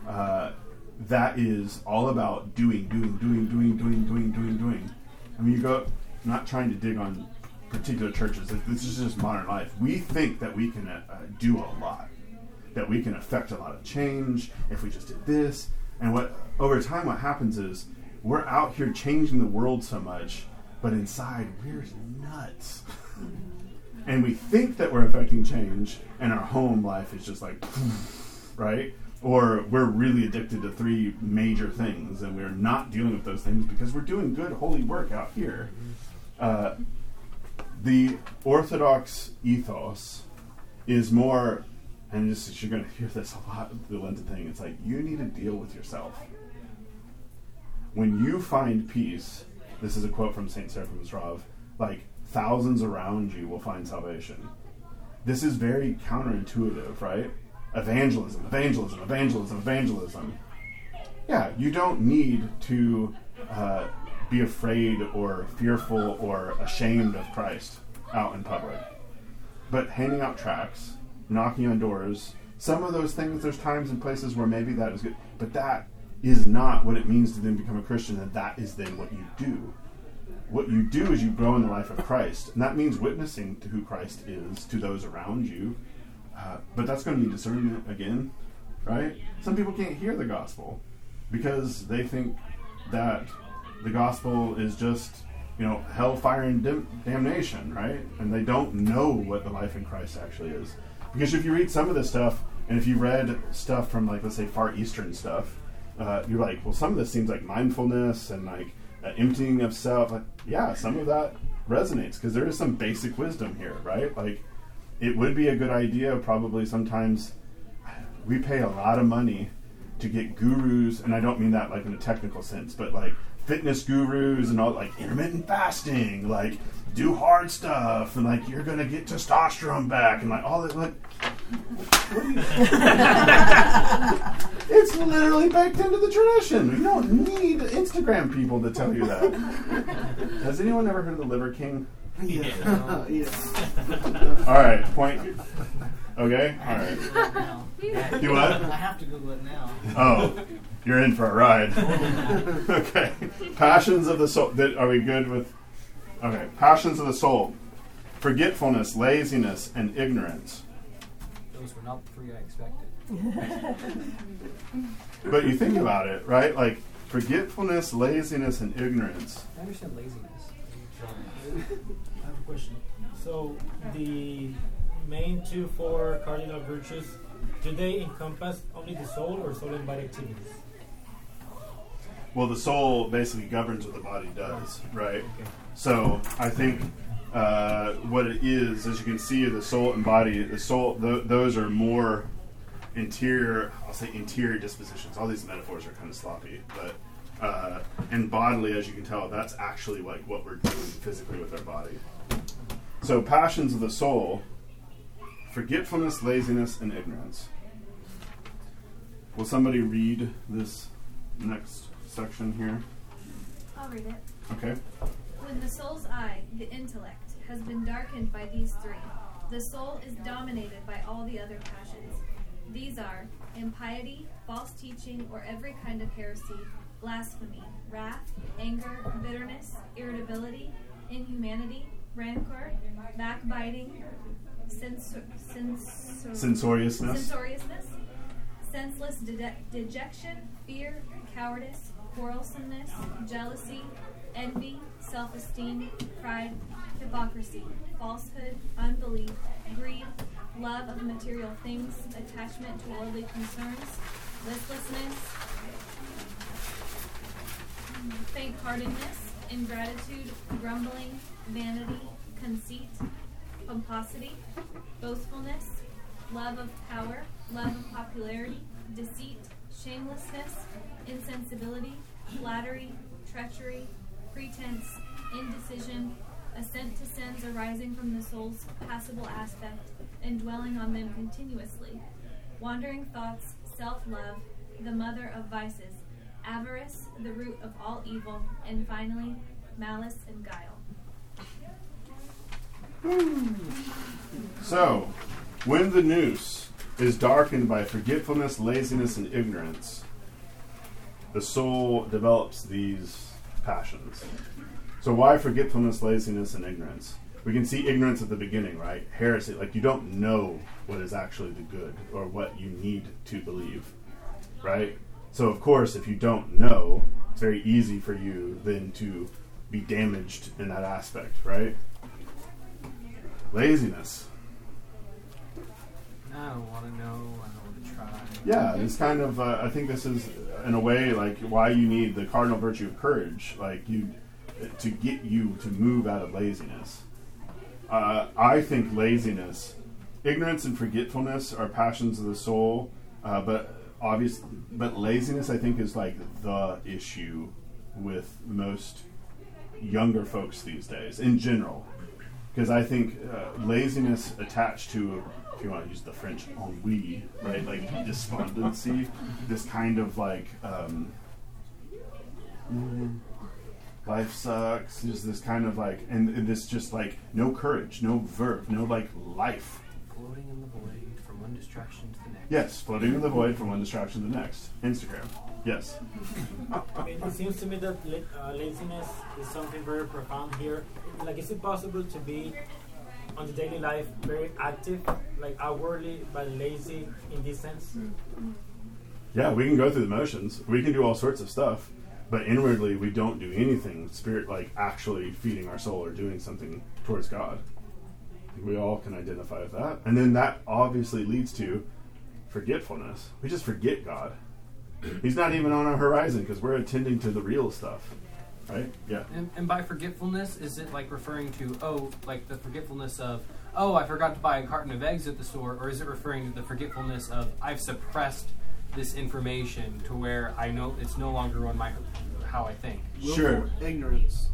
A: Uh, that is all about doing, doing, doing, doing, doing, doing, doing, doing. I mean, you go. I'm not trying to dig on particular churches. This is just modern life. We think that we can uh, uh, do a lot, that we can affect a lot of change if we just did this. And what over time, what happens is we're out here changing the world so much, but inside we're nuts. and we think that we're affecting change, and our home life is just like, right? Or we're really addicted to three major things, and we're not dealing with those things because we're doing good, holy work out here. Uh, the Orthodox ethos is more, and this, you're going to hear this a lot, the Lenten thing. It's like you need to deal with yourself. When you find peace, this is a quote from Saint Seraphim of Sarov, like thousands around you will find salvation. This is very counterintuitive, right? Evangelism, evangelism, evangelism, evangelism. Yeah, you don't need to uh, be afraid or fearful or ashamed of Christ out in public. But handing out tracts, knocking on doors, some of those things, there's times and places where maybe that is good, but that is not what it means to then become a Christian, and that is then what you do. What you do is you grow in the life of Christ, and that means witnessing to who Christ is to those around you. Uh, but that's going to be discernment again, right? Some people can't hear the gospel because they think that the gospel is just you know hellfire and dim- damnation, right? And they don't know what the life in Christ actually is. Because if you read some of this stuff, and if you read stuff from like let's say Far Eastern stuff, uh, you're like, well, some of this seems like mindfulness and like uh, emptying of self. Like, yeah, some of that resonates because there is some basic wisdom here, right? Like, it would be a good idea probably sometimes. We pay a lot of money to get gurus, and I don't mean that like in a technical sense, but like fitness gurus and all like intermittent fasting, like do hard stuff, and like you're gonna get testosterone back, and like all that. Like, it's literally baked into the tradition. You don't need Instagram people to tell you that. Has anyone ever heard of the Liver King?
D: Yeah. yeah.
A: All right, point. Okay, all right.
M: No.
A: You what?
M: I have to Google it now.
A: Oh, you're in for a ride. okay, passions of the soul. That, are we good with? Okay, passions of the soul: forgetfulness, laziness, and ignorance.
B: Those were not the three I expected.
A: But you think about it, right? Like forgetfulness, laziness, and ignorance.
B: I understand laziness.
C: I have a question. So the main two four cardinal virtues, do they encompass only the soul or soul and body activities?
A: Well, the soul basically governs what the body does, right?
C: Okay.
A: So I think uh, what it is, as you can see, the soul and body, the soul, th- those are more interior. I'll say interior dispositions. All these metaphors are kind of sloppy, but uh, and bodily, as you can tell, that's actually like what we're doing physically with our body. So passions of the soul: forgetfulness, laziness, and ignorance. Will somebody read this next section here?
N: I'll read it.
A: Okay.
N: When the soul's eye, the intellect, has been darkened by these three, the soul is dominated by all the other passions. These are impiety, false teaching, or every kind of heresy, blasphemy, wrath, anger, bitterness, irritability, inhumanity, rancor, backbiting, censor, censor,
A: Censoriousness.
N: censoriousness, senseless de- dejection, fear, cowardice, quarrelsomeness, jealousy, envy, self esteem, pride, hypocrisy, falsehood, unbelief, greed, love of material things, attachment to worldly concerns, listlessness, faint-heartedness, ingratitude, grumbling, vanity, conceit, pomposity, boastfulness, love of power, love of popularity, deceit, shamelessness, insensibility, flattery, treachery, pretense, indecision, assent to sins arising from the soul's passible aspect, and dwelling on them continuously, wandering thoughts, self love, the mother of vices, avarice, the root of all evil, and finally, malice and guile.
A: So, when the nous is darkened by forgetfulness, laziness, and ignorance, the soul develops these passions. So, why forgetfulness, laziness, and ignorance? We can see ignorance at the beginning, right? Heresy, like you don't know what is actually the good or what you need to believe, right? So, of course, if you don't know, it's very easy for you then to be damaged in that aspect, right? Laziness.
B: I don't want to know.
A: Yeah, it's kind of. Uh, I think this is, in a way, like why you need the cardinal virtue of courage, like you, to get you to move out of laziness. Uh, I think laziness, ignorance, and forgetfulness are passions of the soul, uh, but obvious. But laziness, I think, is like the issue with most younger folks these days, in general, because I think uh, laziness attached to if you want to use the French ennui, right? Like despondency, this kind of like um, mm, life sucks. Just this kind of like, and, and this just like no courage, no verve, no like life.
B: Floating in the void from one distraction to the next.
A: Yes, floating in the void from one distraction to the next. Instagram. Yes.
C: I mean, it seems to me that la- uh, laziness is something very profound here. Like, is it possible to be on the daily life very active, like outwardly, but lazy in this sense?
A: Yeah, we can go through the motions. We can do all sorts of stuff, but inwardly we don't do anything. Spirit, like actually feeding our soul or doing something towards God. We all can identify with that, and then that obviously leads to forgetfulness. We just forget God. He's not even on our horizon because we're attending to the real stuff, right? Yeah.
B: And, and by forgetfulness, is it like referring to, oh, like the forgetfulness of, oh, I forgot to buy a carton of eggs at the store? Or is it referring to the forgetfulness of, I've suppressed this information to where I know it's no longer on my, how I think?
D: Willful
A: Sure.
D: ignorance.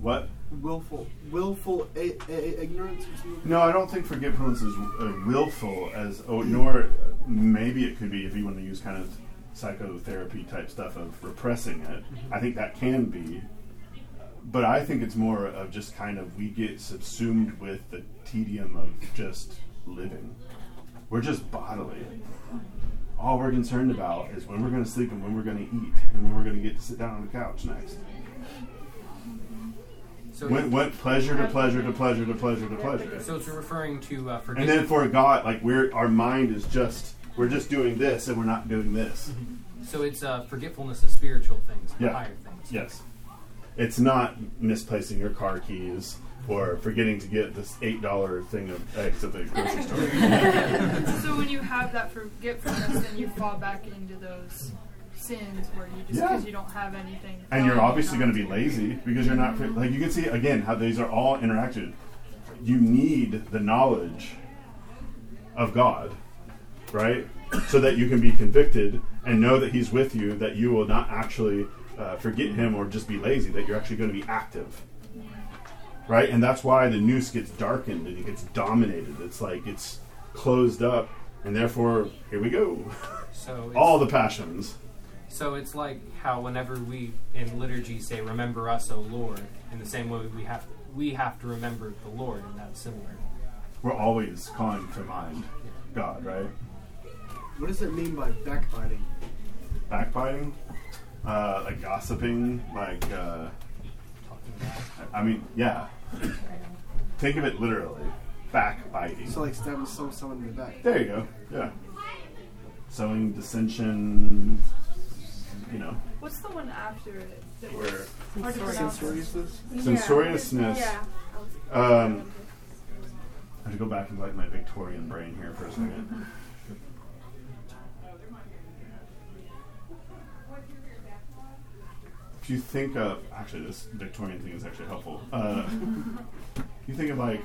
A: What?
D: Willful, willful a- a- a- ignorance.
A: No, I don't think forgetfulness is uh, willful as oh, nor maybe it could be if you want to use kind of psychotherapy type stuff of repressing it. I think that can be, but I think it's more of just kind of we get subsumed with the tedium of just living. We're just bodily. All we're concerned about is when we're going to sleep and when we're going to eat and when we're going to get to sit down on the couch next.
B: So,
A: Went, went pleasure to pleasure to pleasure to pleasure to pleasure.
B: so it's referring to uh,
A: And then for God, like we're our mind is just we're just doing this and we're not doing this.
B: So it's uh, forgetfulness of spiritual things,
A: Yeah.
B: higher things.
A: Yes. It's not misplacing your car keys or forgetting to get this eight dollar thing of eggs at the grocery store.
E: so when you have that forgetfulness, then you fall back into those sins where you just
A: Yeah.
E: because you don't have anything.
A: and you're obviously going to be lazy because you're not like you can see again how these are all interacted. You need the knowledge of God, right? So that you can be convicted and know that He's with you, that you will not actually uh, forget Him or just be lazy, that you're actually going to be active, right? And that's why the nous gets darkened and it gets dominated. It's like it's closed up, and therefore, here we go.
B: So it's,
A: all the passions.
B: So it's like how whenever we in liturgy say "Remember us, O Lord," in the same way we have we have to remember the Lord, and that's similar.
A: We're always calling to mind God, right?
D: What does it mean by backbiting?
A: Backbiting, uh, like gossiping, like uh, I mean, yeah. Think of it literally, backbiting.
D: So like stabbing so- someone in the back.
A: There you go. Yeah. Sowing dissension. You know,
E: What's the one after it? That
A: Where-
E: was hard to pronounce?
D: Censoriousness?
A: censoriousness.
E: Yeah.
A: Um, I have to go back and like my Victorian brain here for a second. if you think of actually this Victorian thing is actually helpful. Uh, you think of like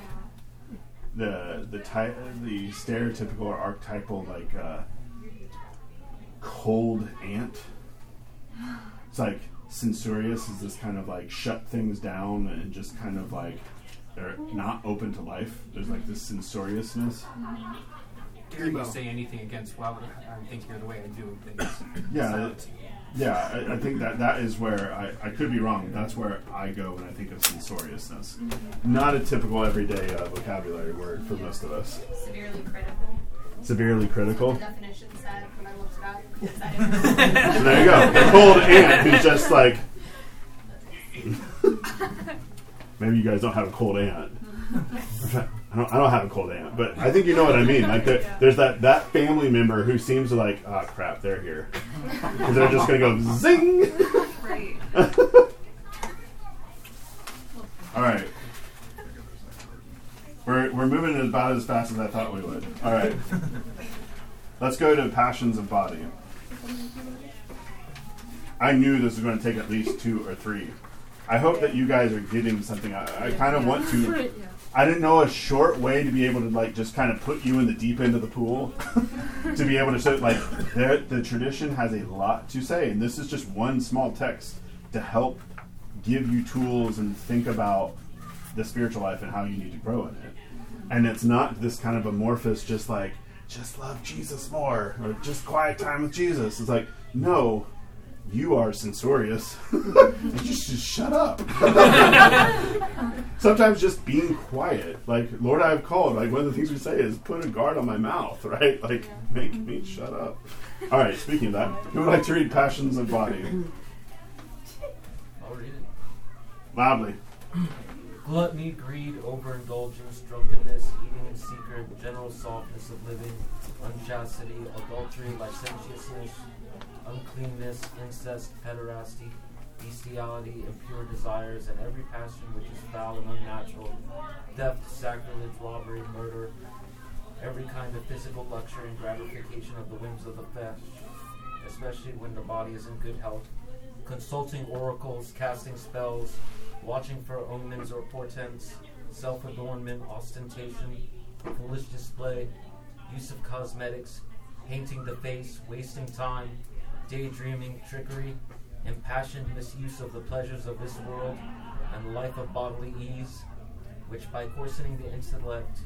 A: the the ty- the stereotypical or archetypal like uh, cold aunt. It's like censorious is this kind of like shut things down and just kind of like they're not open to life. There's like this censoriousness.
B: Dare you say anything against why would I think you're the way I do things?
A: Yeah,
B: So-
A: it- yeah. I, I think that that is where I, I could be wrong. That's where I go when I think of censoriousness. Not a typical everyday uh, vocabulary word for most of us.
M: Severely critical.
A: Severely critical.
M: The definition said when I looked it up.
A: So there you go. The cold aunt who's just like. Maybe you guys don't have a cold aunt. I don't, I don't have a cold aunt, but I think you know what I mean. Like, there, there's that, that family member who seems like, oh crap, they're here. Because they're just going to go zing.
M: Right.
A: All right. We're, we're moving about as fast as I thought we would. All right. Let's go to passions of body. I knew this was going to take at least two or three. I hope that you guys are getting something. I, I kind of want to. I didn't know a short way to be able to like just kind of put you in the deep end of the pool to be able to show like there, the tradition has a lot to say, and this is just one small text to help give you tools and think about the spiritual life and how you need to grow in it. And it's not this kind of amorphous, just like just love Jesus more or just quiet time with Jesus. It's like no, you are censorious. just, just shut up. Sometimes just being quiet, like Lord, I have called. Like one of the things we say is put a guard on my mouth, right? Like make me shut up. All right. Speaking of that, who would like to read Passions of Body
F: I'll read it.
A: loudly?
F: Gluttony, greed, overindulgence, drunkenness, eating in secret, general softness of living, unchastity, adultery, licentiousness, uncleanness, incest, pederasty, bestiality, impure desires, and every passion which is foul and unnatural, theft, sacrilege, robbery, murder, every kind of physical luxury and gratification of the whims of the flesh, especially when the body is in good health, consulting oracles, casting spells, watching for omens or portents, self adornment, ostentation, foolish display, use of cosmetics, painting the face, wasting time, daydreaming, trickery, impassioned misuse of the pleasures of this world, and life of bodily ease, which by coarsening the intellect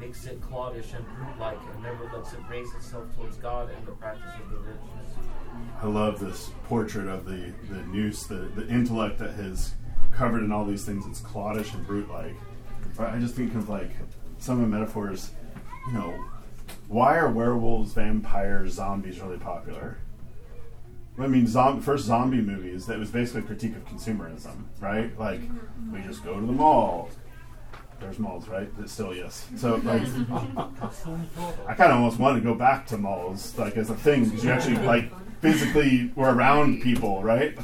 F: makes it cloddish and brute like and never lets it raise itself towards God and the practice of the virtues.
A: I love this portrait of the the nous, the the intellect that has covered in all these things. It's cloddish and brute like. I just think of like some of the metaphors. You know, why are werewolves, vampires, zombies really popular? I mean, zom- first zombie movies that was basically a critique of consumerism, right? Like, we just go to the mall. There's malls, right? But still, yes. So, like, I kind of almost want to go back to malls, like as a thing, because you actually like physically were around people, right?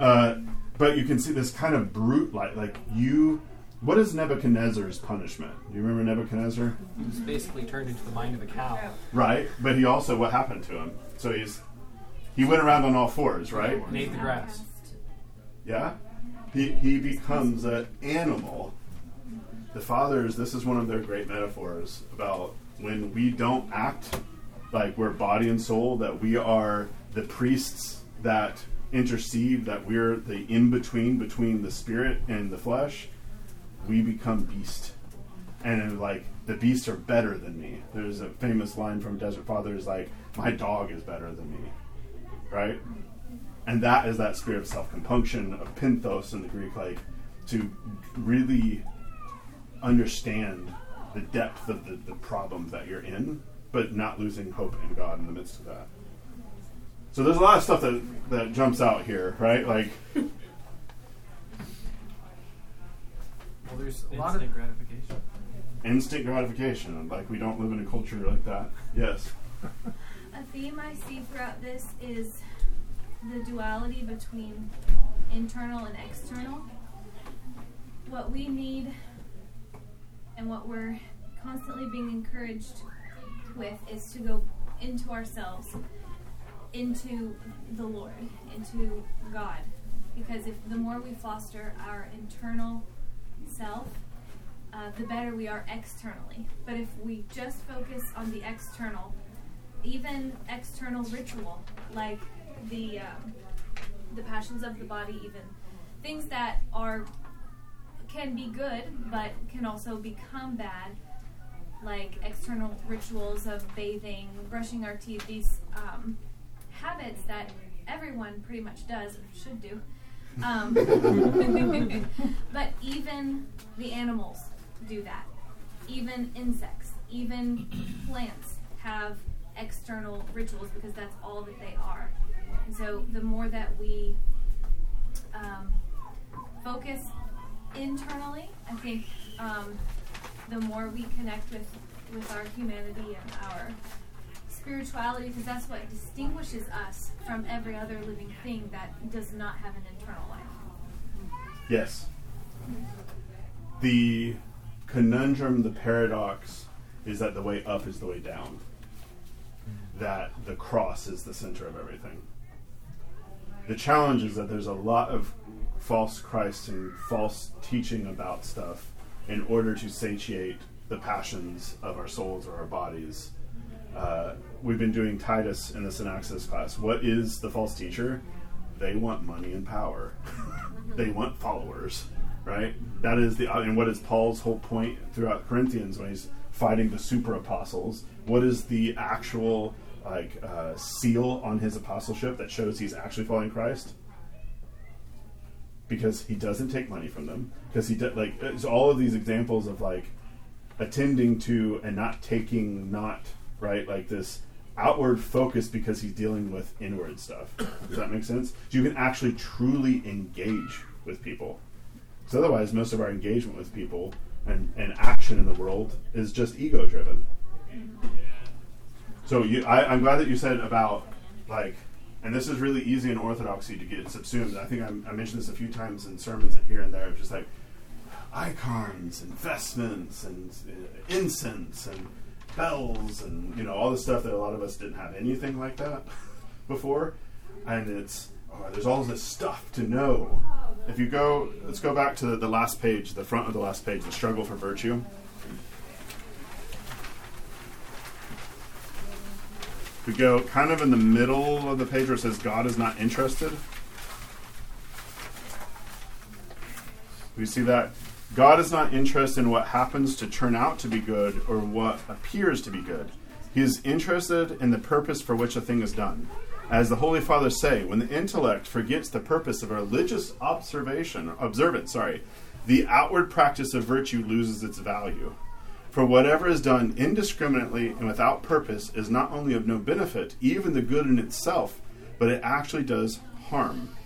A: Uh, but you can see this kind of brute, like like you. What is Nebuchadnezzar's punishment? Do you remember Nebuchadnezzar?
B: It's basically turned into the mind of a cow.
A: Right, but he also what happened to him? So he's he went around on all fours, right?
B: And ate the grass.
A: Yeah, he he becomes an animal. The fathers, this is one of their great metaphors about when we don't act like we're body and soul, that we are the priests that intercede, that we're the in between between the spirit and the flesh. We become beast, and like the beasts are better than me. There's a famous line from Desert Fathers like, "My dog is better than me," right? and that is that spirit of self-compunction of penthos in the greek like to really understand the depth of the, the problem that you're in but not losing hope in god in the midst of that so there's a lot of stuff that, that jumps out here right like
B: Well, there's a lot of
I: Instant gratification.
A: instant gratification like we don't live in a culture like that yes
N: A theme I see throughout this is the duality between internal and external. What we need and what we're constantly being encouraged with is to go into ourselves, into the Lord, into God, because if the more we foster our internal self, uh, the better we are externally. But if we just focus on the external, even external ritual like the um, the passions of the body, even things that are can be good but can also become bad, like external rituals of bathing, brushing our teeth, these um, habits that everyone pretty much does should do. Um, but even the animals do that. Even insects, even plants have external rituals because that's all that they are. And so the more that we um, focus internally, I think um, the more we connect with, with our humanity and our spirituality, because that's what distinguishes us from every other living thing that does not have an internal life.
A: Yes. The conundrum, the paradox, is that the way up is the way down. That the cross is the center of everything. The challenge is that there's a lot of false Christ and false teaching about stuff in order to satiate the passions of our souls or our bodies. Uh, we've been doing Titus in the Synaxis class. What is the false teacher? They want money and power. they want followers, right? That is the and what is Paul's whole point throughout Corinthians when he's fighting the super apostles? What is the actual like uh, seal on his apostleship that shows he's actually following Christ? Because he doesn't take money from them. Because he did like it's all of these examples of like attending to and not taking not right like this outward focus because he's dealing with inward stuff. Does that make sense? So you can actually truly engage with people. Because otherwise, most of our engagement with people and, and action in the world is just ego driven. So you, I, I'm glad that you said about like, and this is really easy in orthodoxy to get subsumed. I think I, I mentioned this a few times in sermons here and there, just like icons and vestments and uh, incense and bells and you know all the stuff that a lot of us didn't have anything like that before, and it's oh, there's all this stuff to know. If you go, let's go back to the, the last page, the front of the last page, the struggle for virtue. We go kind of in the middle of the page where it says God is not interested. We see that God is not interested in what happens to turn out to be good or what appears to be good. He is interested in the purpose for which a thing is done. As the Holy Fathers say, when the intellect forgets the purpose of religious observation, observance, sorry, the outward practice of virtue loses its value. For whatever is done indiscriminately and without purpose is not only of no benefit, even the good in itself, but it actually does harm.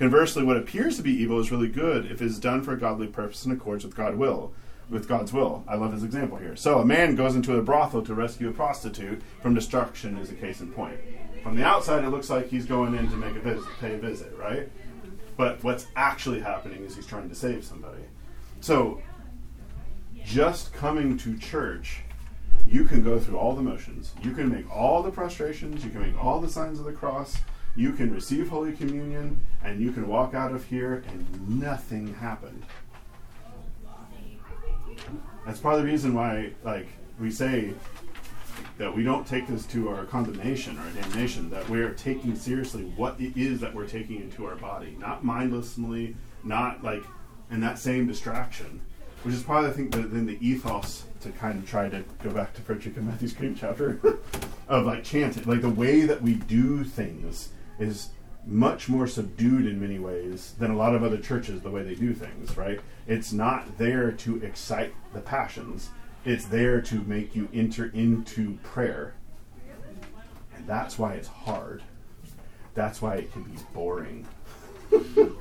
A: Conversely, what appears to be evil is really good if it is done for a godly purpose in accordance with God will, with God's will. I love his example here. So a man goes into a brothel to rescue a prostitute from destruction is a case in point. From the outside it looks like he's going in to make a visit, pay a visit, right? But what's actually happening is he's trying to save somebody. So just coming to church you can go through all the motions. You can make all the prostrations, you can make all the signs of the cross, you can receive Holy Communion, and you can walk out of here and nothing happened. That's part of the reason why, like, we say that we don't take this to our condemnation or damnation, that we're taking seriously what it is that we're taking into our body, not mindlessly, not like in that same distraction, which is probably, I think, the, then the ethos to kind of try to go back to Frederica Mathewes-Green chapter of like chanting, like the way that we do things is much more subdued in many ways than a lot of other churches the way they do things right? It's not there to excite the passions. It's there to make you enter into prayer. And that's why it's hard. That's why it can be boring.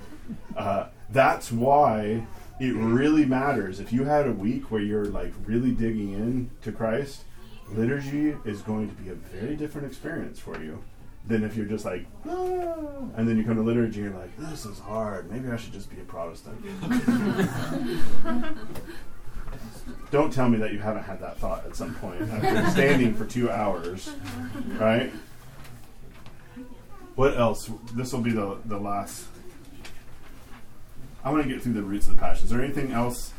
A: Uh, that's why it really matters if you had a week where you're like really digging in to christ liturgy is going to be a very different experience for you than if you're just like, ah, and then you come to liturgy and you're like, this is hard. Maybe I should just be a Protestant. Don't tell me that you haven't had that thought at some point after standing for two hours, right? What else? This will be the, the last I want to get through the roots of the passion. Is there anything else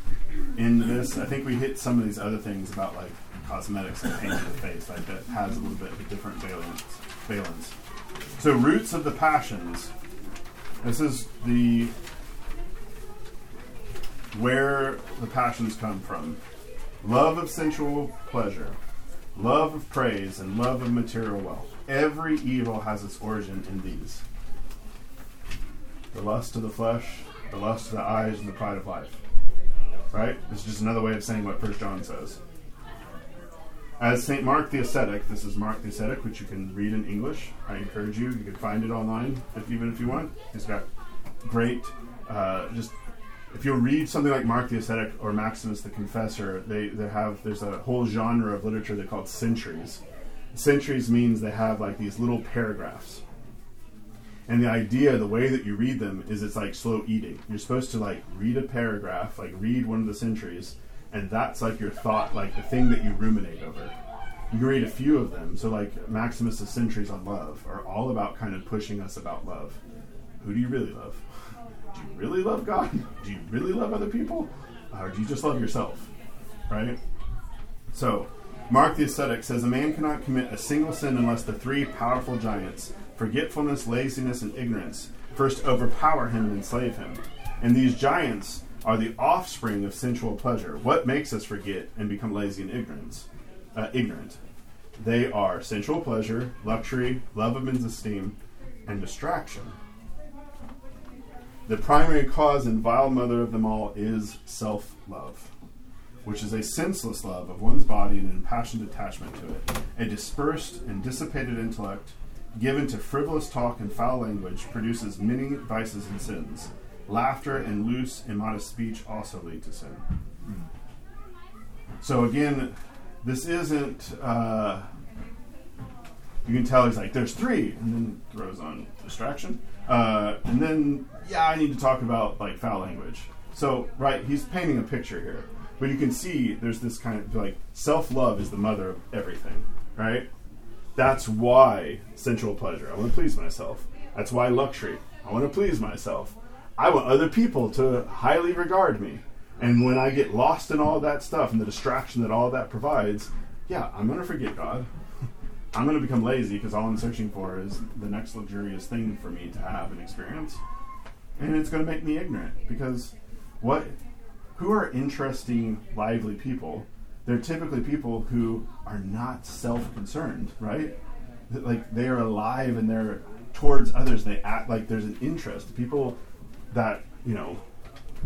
A: in this? I think we hit some of these other things about like cosmetics and painting the face, like that has a little bit of a different valence. valence. So, roots of the passions. This is the where the passions come from. Love of sensual pleasure, love of praise, and love of material wealth. Every evil has its origin in these the lust of the flesh, the lust of the eyes, and the pride of life. Right? This is just another way of saying what First John says. As St. Mark the Ascetic, this is Mark the Ascetic, which you can read in English. I encourage you, you can find it online, if, even if you want. He's got great, uh, just if you'll read something like Mark the Ascetic or Maximus the Confessor, they, they have there's a whole genre of literature they call centuries. Centuries means they have like these little paragraphs. And the idea, the way that you read them, is it's like slow eating. You're supposed to like read a paragraph, like read one of the centuries, and that's like your thought, like the thing that you ruminate over. You can read a few of them. So like Maximus' centuries on love are all about kind of pushing us about love. Who do you really love? Do you really love God? Do you really love other people? Or do you just love yourself? Right? So, Mark the Ascetic says a man cannot commit a single sin unless the three powerful giants, forgetfulness, laziness, and ignorance, first overpower him and enslave him. And these giants are the offspring of sensual pleasure. What makes us forget and become lazy and ignorance? Uh, ignorant. They are sensual pleasure, luxury, love of men's esteem, and distraction. The primary cause and vile mother of them all is self love, which is a senseless love of one's body and an impassioned attachment to it. A dispersed and dissipated intellect, given to frivolous talk and foul language, produces many vices and sins. Laughter and loose, immodest speech also lead to sin. So, again, this isn't. Uh, you can tell he's like, there's three, and then throws on distraction. Uh, and then, yeah, I need to talk about like foul language. So, right, he's painting a picture here. But you can see there's this kind of like self love is the mother of everything, right? That's why sensual pleasure. I want to please myself. That's why luxury. I want to please myself. I want other people to highly regard me. And when I get lost in all that stuff and the distraction that all that provides, yeah, I'm going to forget God. I'm going to become lazy because all I'm searching for is the next luxurious thing for me to have and experience. And it's going to make me ignorant because what who are interesting, lively people? They're typically people who are not self-concerned, right? Like they are alive and they're towards others. They act like there's an interest. People that you know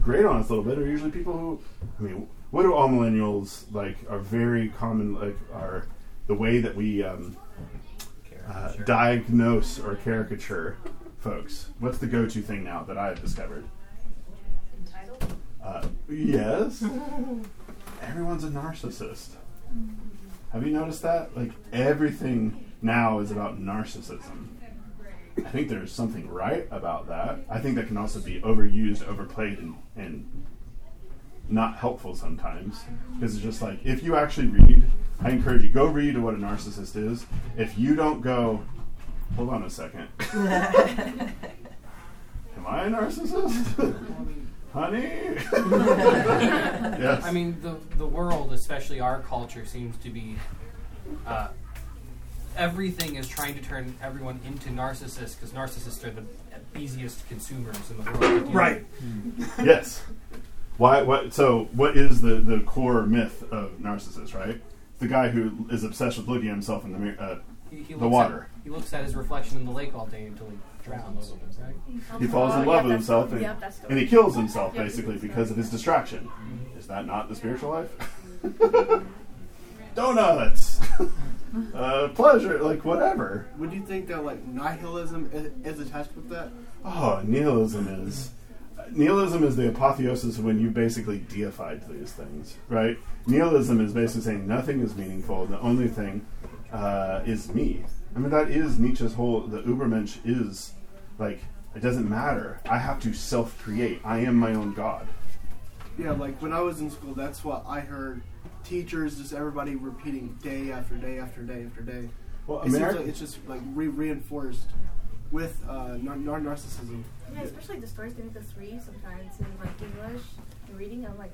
A: grade on us a little bit are usually people who, I mean, what do all millennials like are very common like are the way that we um, uh, diagnose or caricature folks. What's the go-to thing now that I've discovered?
M: Entitled?
A: Uh, yes. Everyone's a narcissist. Have you noticed that? Like everything now is about narcissism. I think there's something right about that. I think that can also be overused, overplayed, and, and not helpful sometimes. Because it's just like, if you actually read, I encourage you, go read what a narcissist is. If you don't go, hold on a second. Am I a narcissist? Honey? yes.
B: I mean, the the world, especially our culture, seems to be. Uh, everything is trying to turn everyone into narcissists because narcissists are the easiest consumers in the world.
A: Right.
B: with.
A: yes. Why? What? So, what is the the core myth of narcissists? Right, the guy who is obsessed with looking at himself in the mirror, uh,
B: He, he
A: the water.
B: At, he looks at his reflection in the lake all day until he drowns. Right?
A: He falls in love with himself, and,
M: yeah,
A: and he kills himself basically because of his distraction. Is that not the spiritual life? Donuts, uh, pleasure, like whatever.
D: Would you think that like nihilism is, is attached with that?
A: Oh, nihilism is nihilism is the apotheosis when you basically deified these things, right? Nihilism is basically saying nothing is meaningful. The only thing uh, is me. I mean, that is Nietzsche's whole. The Ubermensch is like it doesn't matter. I have to self-create. I am my own god.
D: Yeah, like when I was in school, that's what I heard. Teachers, just everybody repeating day after day after day after day.
A: Well,
D: it seems like it's just like re- reinforced. with uh, nar- nar- narcissism.
M: Yeah, especially the stories beneath the three sometimes in like English and reading. I'm like,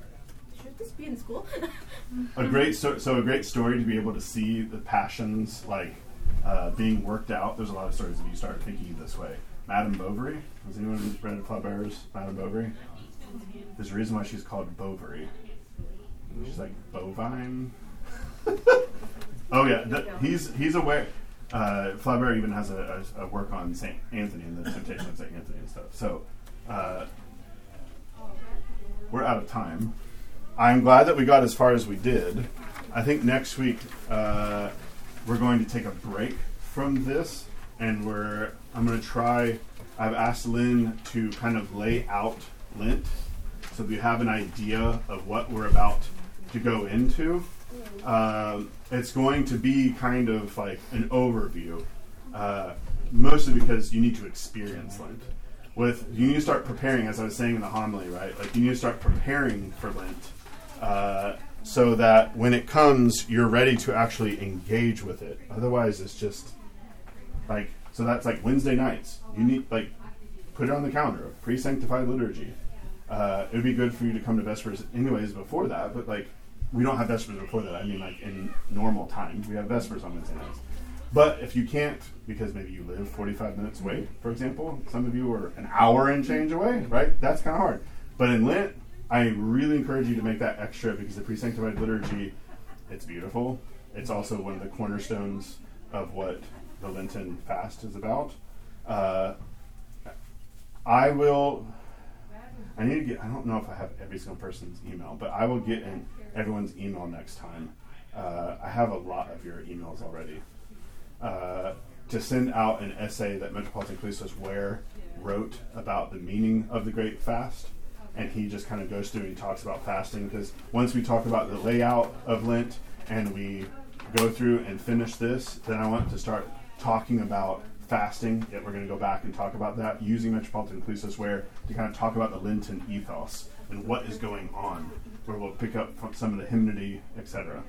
M: should this be in school?
A: a great sto- so a great story to be able to see the passions like uh, being worked out. There's a lot of stories if you start thinking this way. Madame Bovary. Has anyone read Flaubert's Madame Bovary? There's a reason why she's called Bovary. She's like bovine. oh yeah, th- he's he's aware. Uh, Flaubert even has a, a, a work on Saint Anthony and the Temptation of Saint Anthony and stuff. So uh, we're out of time. I'm glad that we got as far as we did. I think next week uh, we're going to take a break from this, and we're I'm going to try. I've asked Lynn to kind of lay out Lent, so that you have an idea of what we're about to go into. Um, it's going to be kind of like an overview, uh, mostly because you need to experience Lent. With you need to start preparing, as I was saying in the homily, right? Like you need to start preparing for Lent, uh, so that when it comes, you're ready to actually engage with it. Otherwise, it's just like so. That's like Wednesday nights. You need like put it on the calendar, of pre-sanctified liturgy. Uh, it would be good for you to come to Vespers anyways before that, but like we don't have Vespers before that. I mean, like in normal time, we have Vespers on Wednesday nights. But if you can't, because maybe you live 45 minutes away, for example, some of you are an hour and change away, right? That's kind of hard. But in Lent, I really encourage you to make that extra because the pre-sanctified liturgy, it's beautiful. It's also one of the cornerstones of what the Lenten fast is about. Uh, I will. I need to get. I don't know if I have every single person's email, but I will get in everyone's email next time. Uh, I have a lot of your emails already. Uh, to send out an essay that Metropolitan Kallistos Ware wrote about the meaning of the Great Fast, and he just kind of goes through and talks about fasting because once we talk about the layout of Lent and we go through and finish this, then I want to start talking about fasting. Yet we're going to go back and talk about that using Metropolitan Kallistos Ware to kind of talk about the Lenten ethos and what is going on, where we'll pick up from some of the hymnody, etc.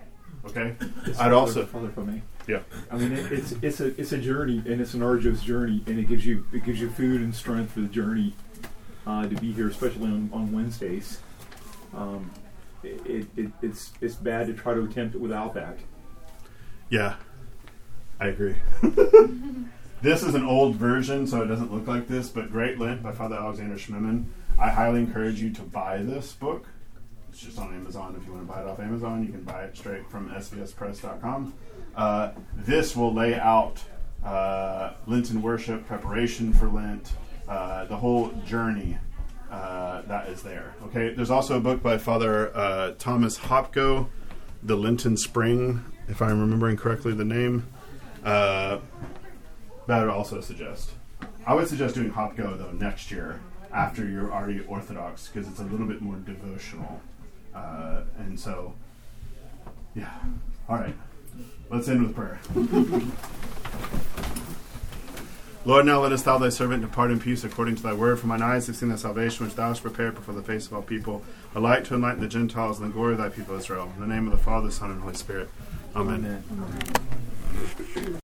A: Okay,
L: Yes,
A: I'd also
L: Father, if I may.
A: Yeah.
L: I mean, it, it's it's a it's a journey, and it's an arduous journey, and it gives you it gives you food and strength for the journey uh, to be here, especially on, on Wednesdays. Um, it, it, it's it's bad to try to attempt it without that.
A: Yeah, I agree. this is an old version, so it doesn't look like this, but Great Lent by Father Alexander Schmemann. I highly encourage you to buy this book. It's just on Amazon. If you want to buy it off Amazon, you can buy it straight from svspress.com. Uh, this will lay out uh, Lenten worship, preparation for Lent, uh, the whole journey uh, that is there. Okay, there's also a book by Father uh, Thomas Hopko, The Lenten Spring, if I'm remembering correctly the name. Uh, that I would also suggest. I would suggest doing Hopko though next year after you're already Orthodox because it's a little bit more devotional. Uh, and so, yeah. All right. Let's end with prayer. Lord, now let us thou thy servant depart in peace according to thy word. For mine eyes have seen the salvation which thou hast prepared before the face of all people, a light to enlighten the Gentiles and the glory of thy people Israel. In the name of the Father, Son, and Holy Spirit. Amen.
L: Amen.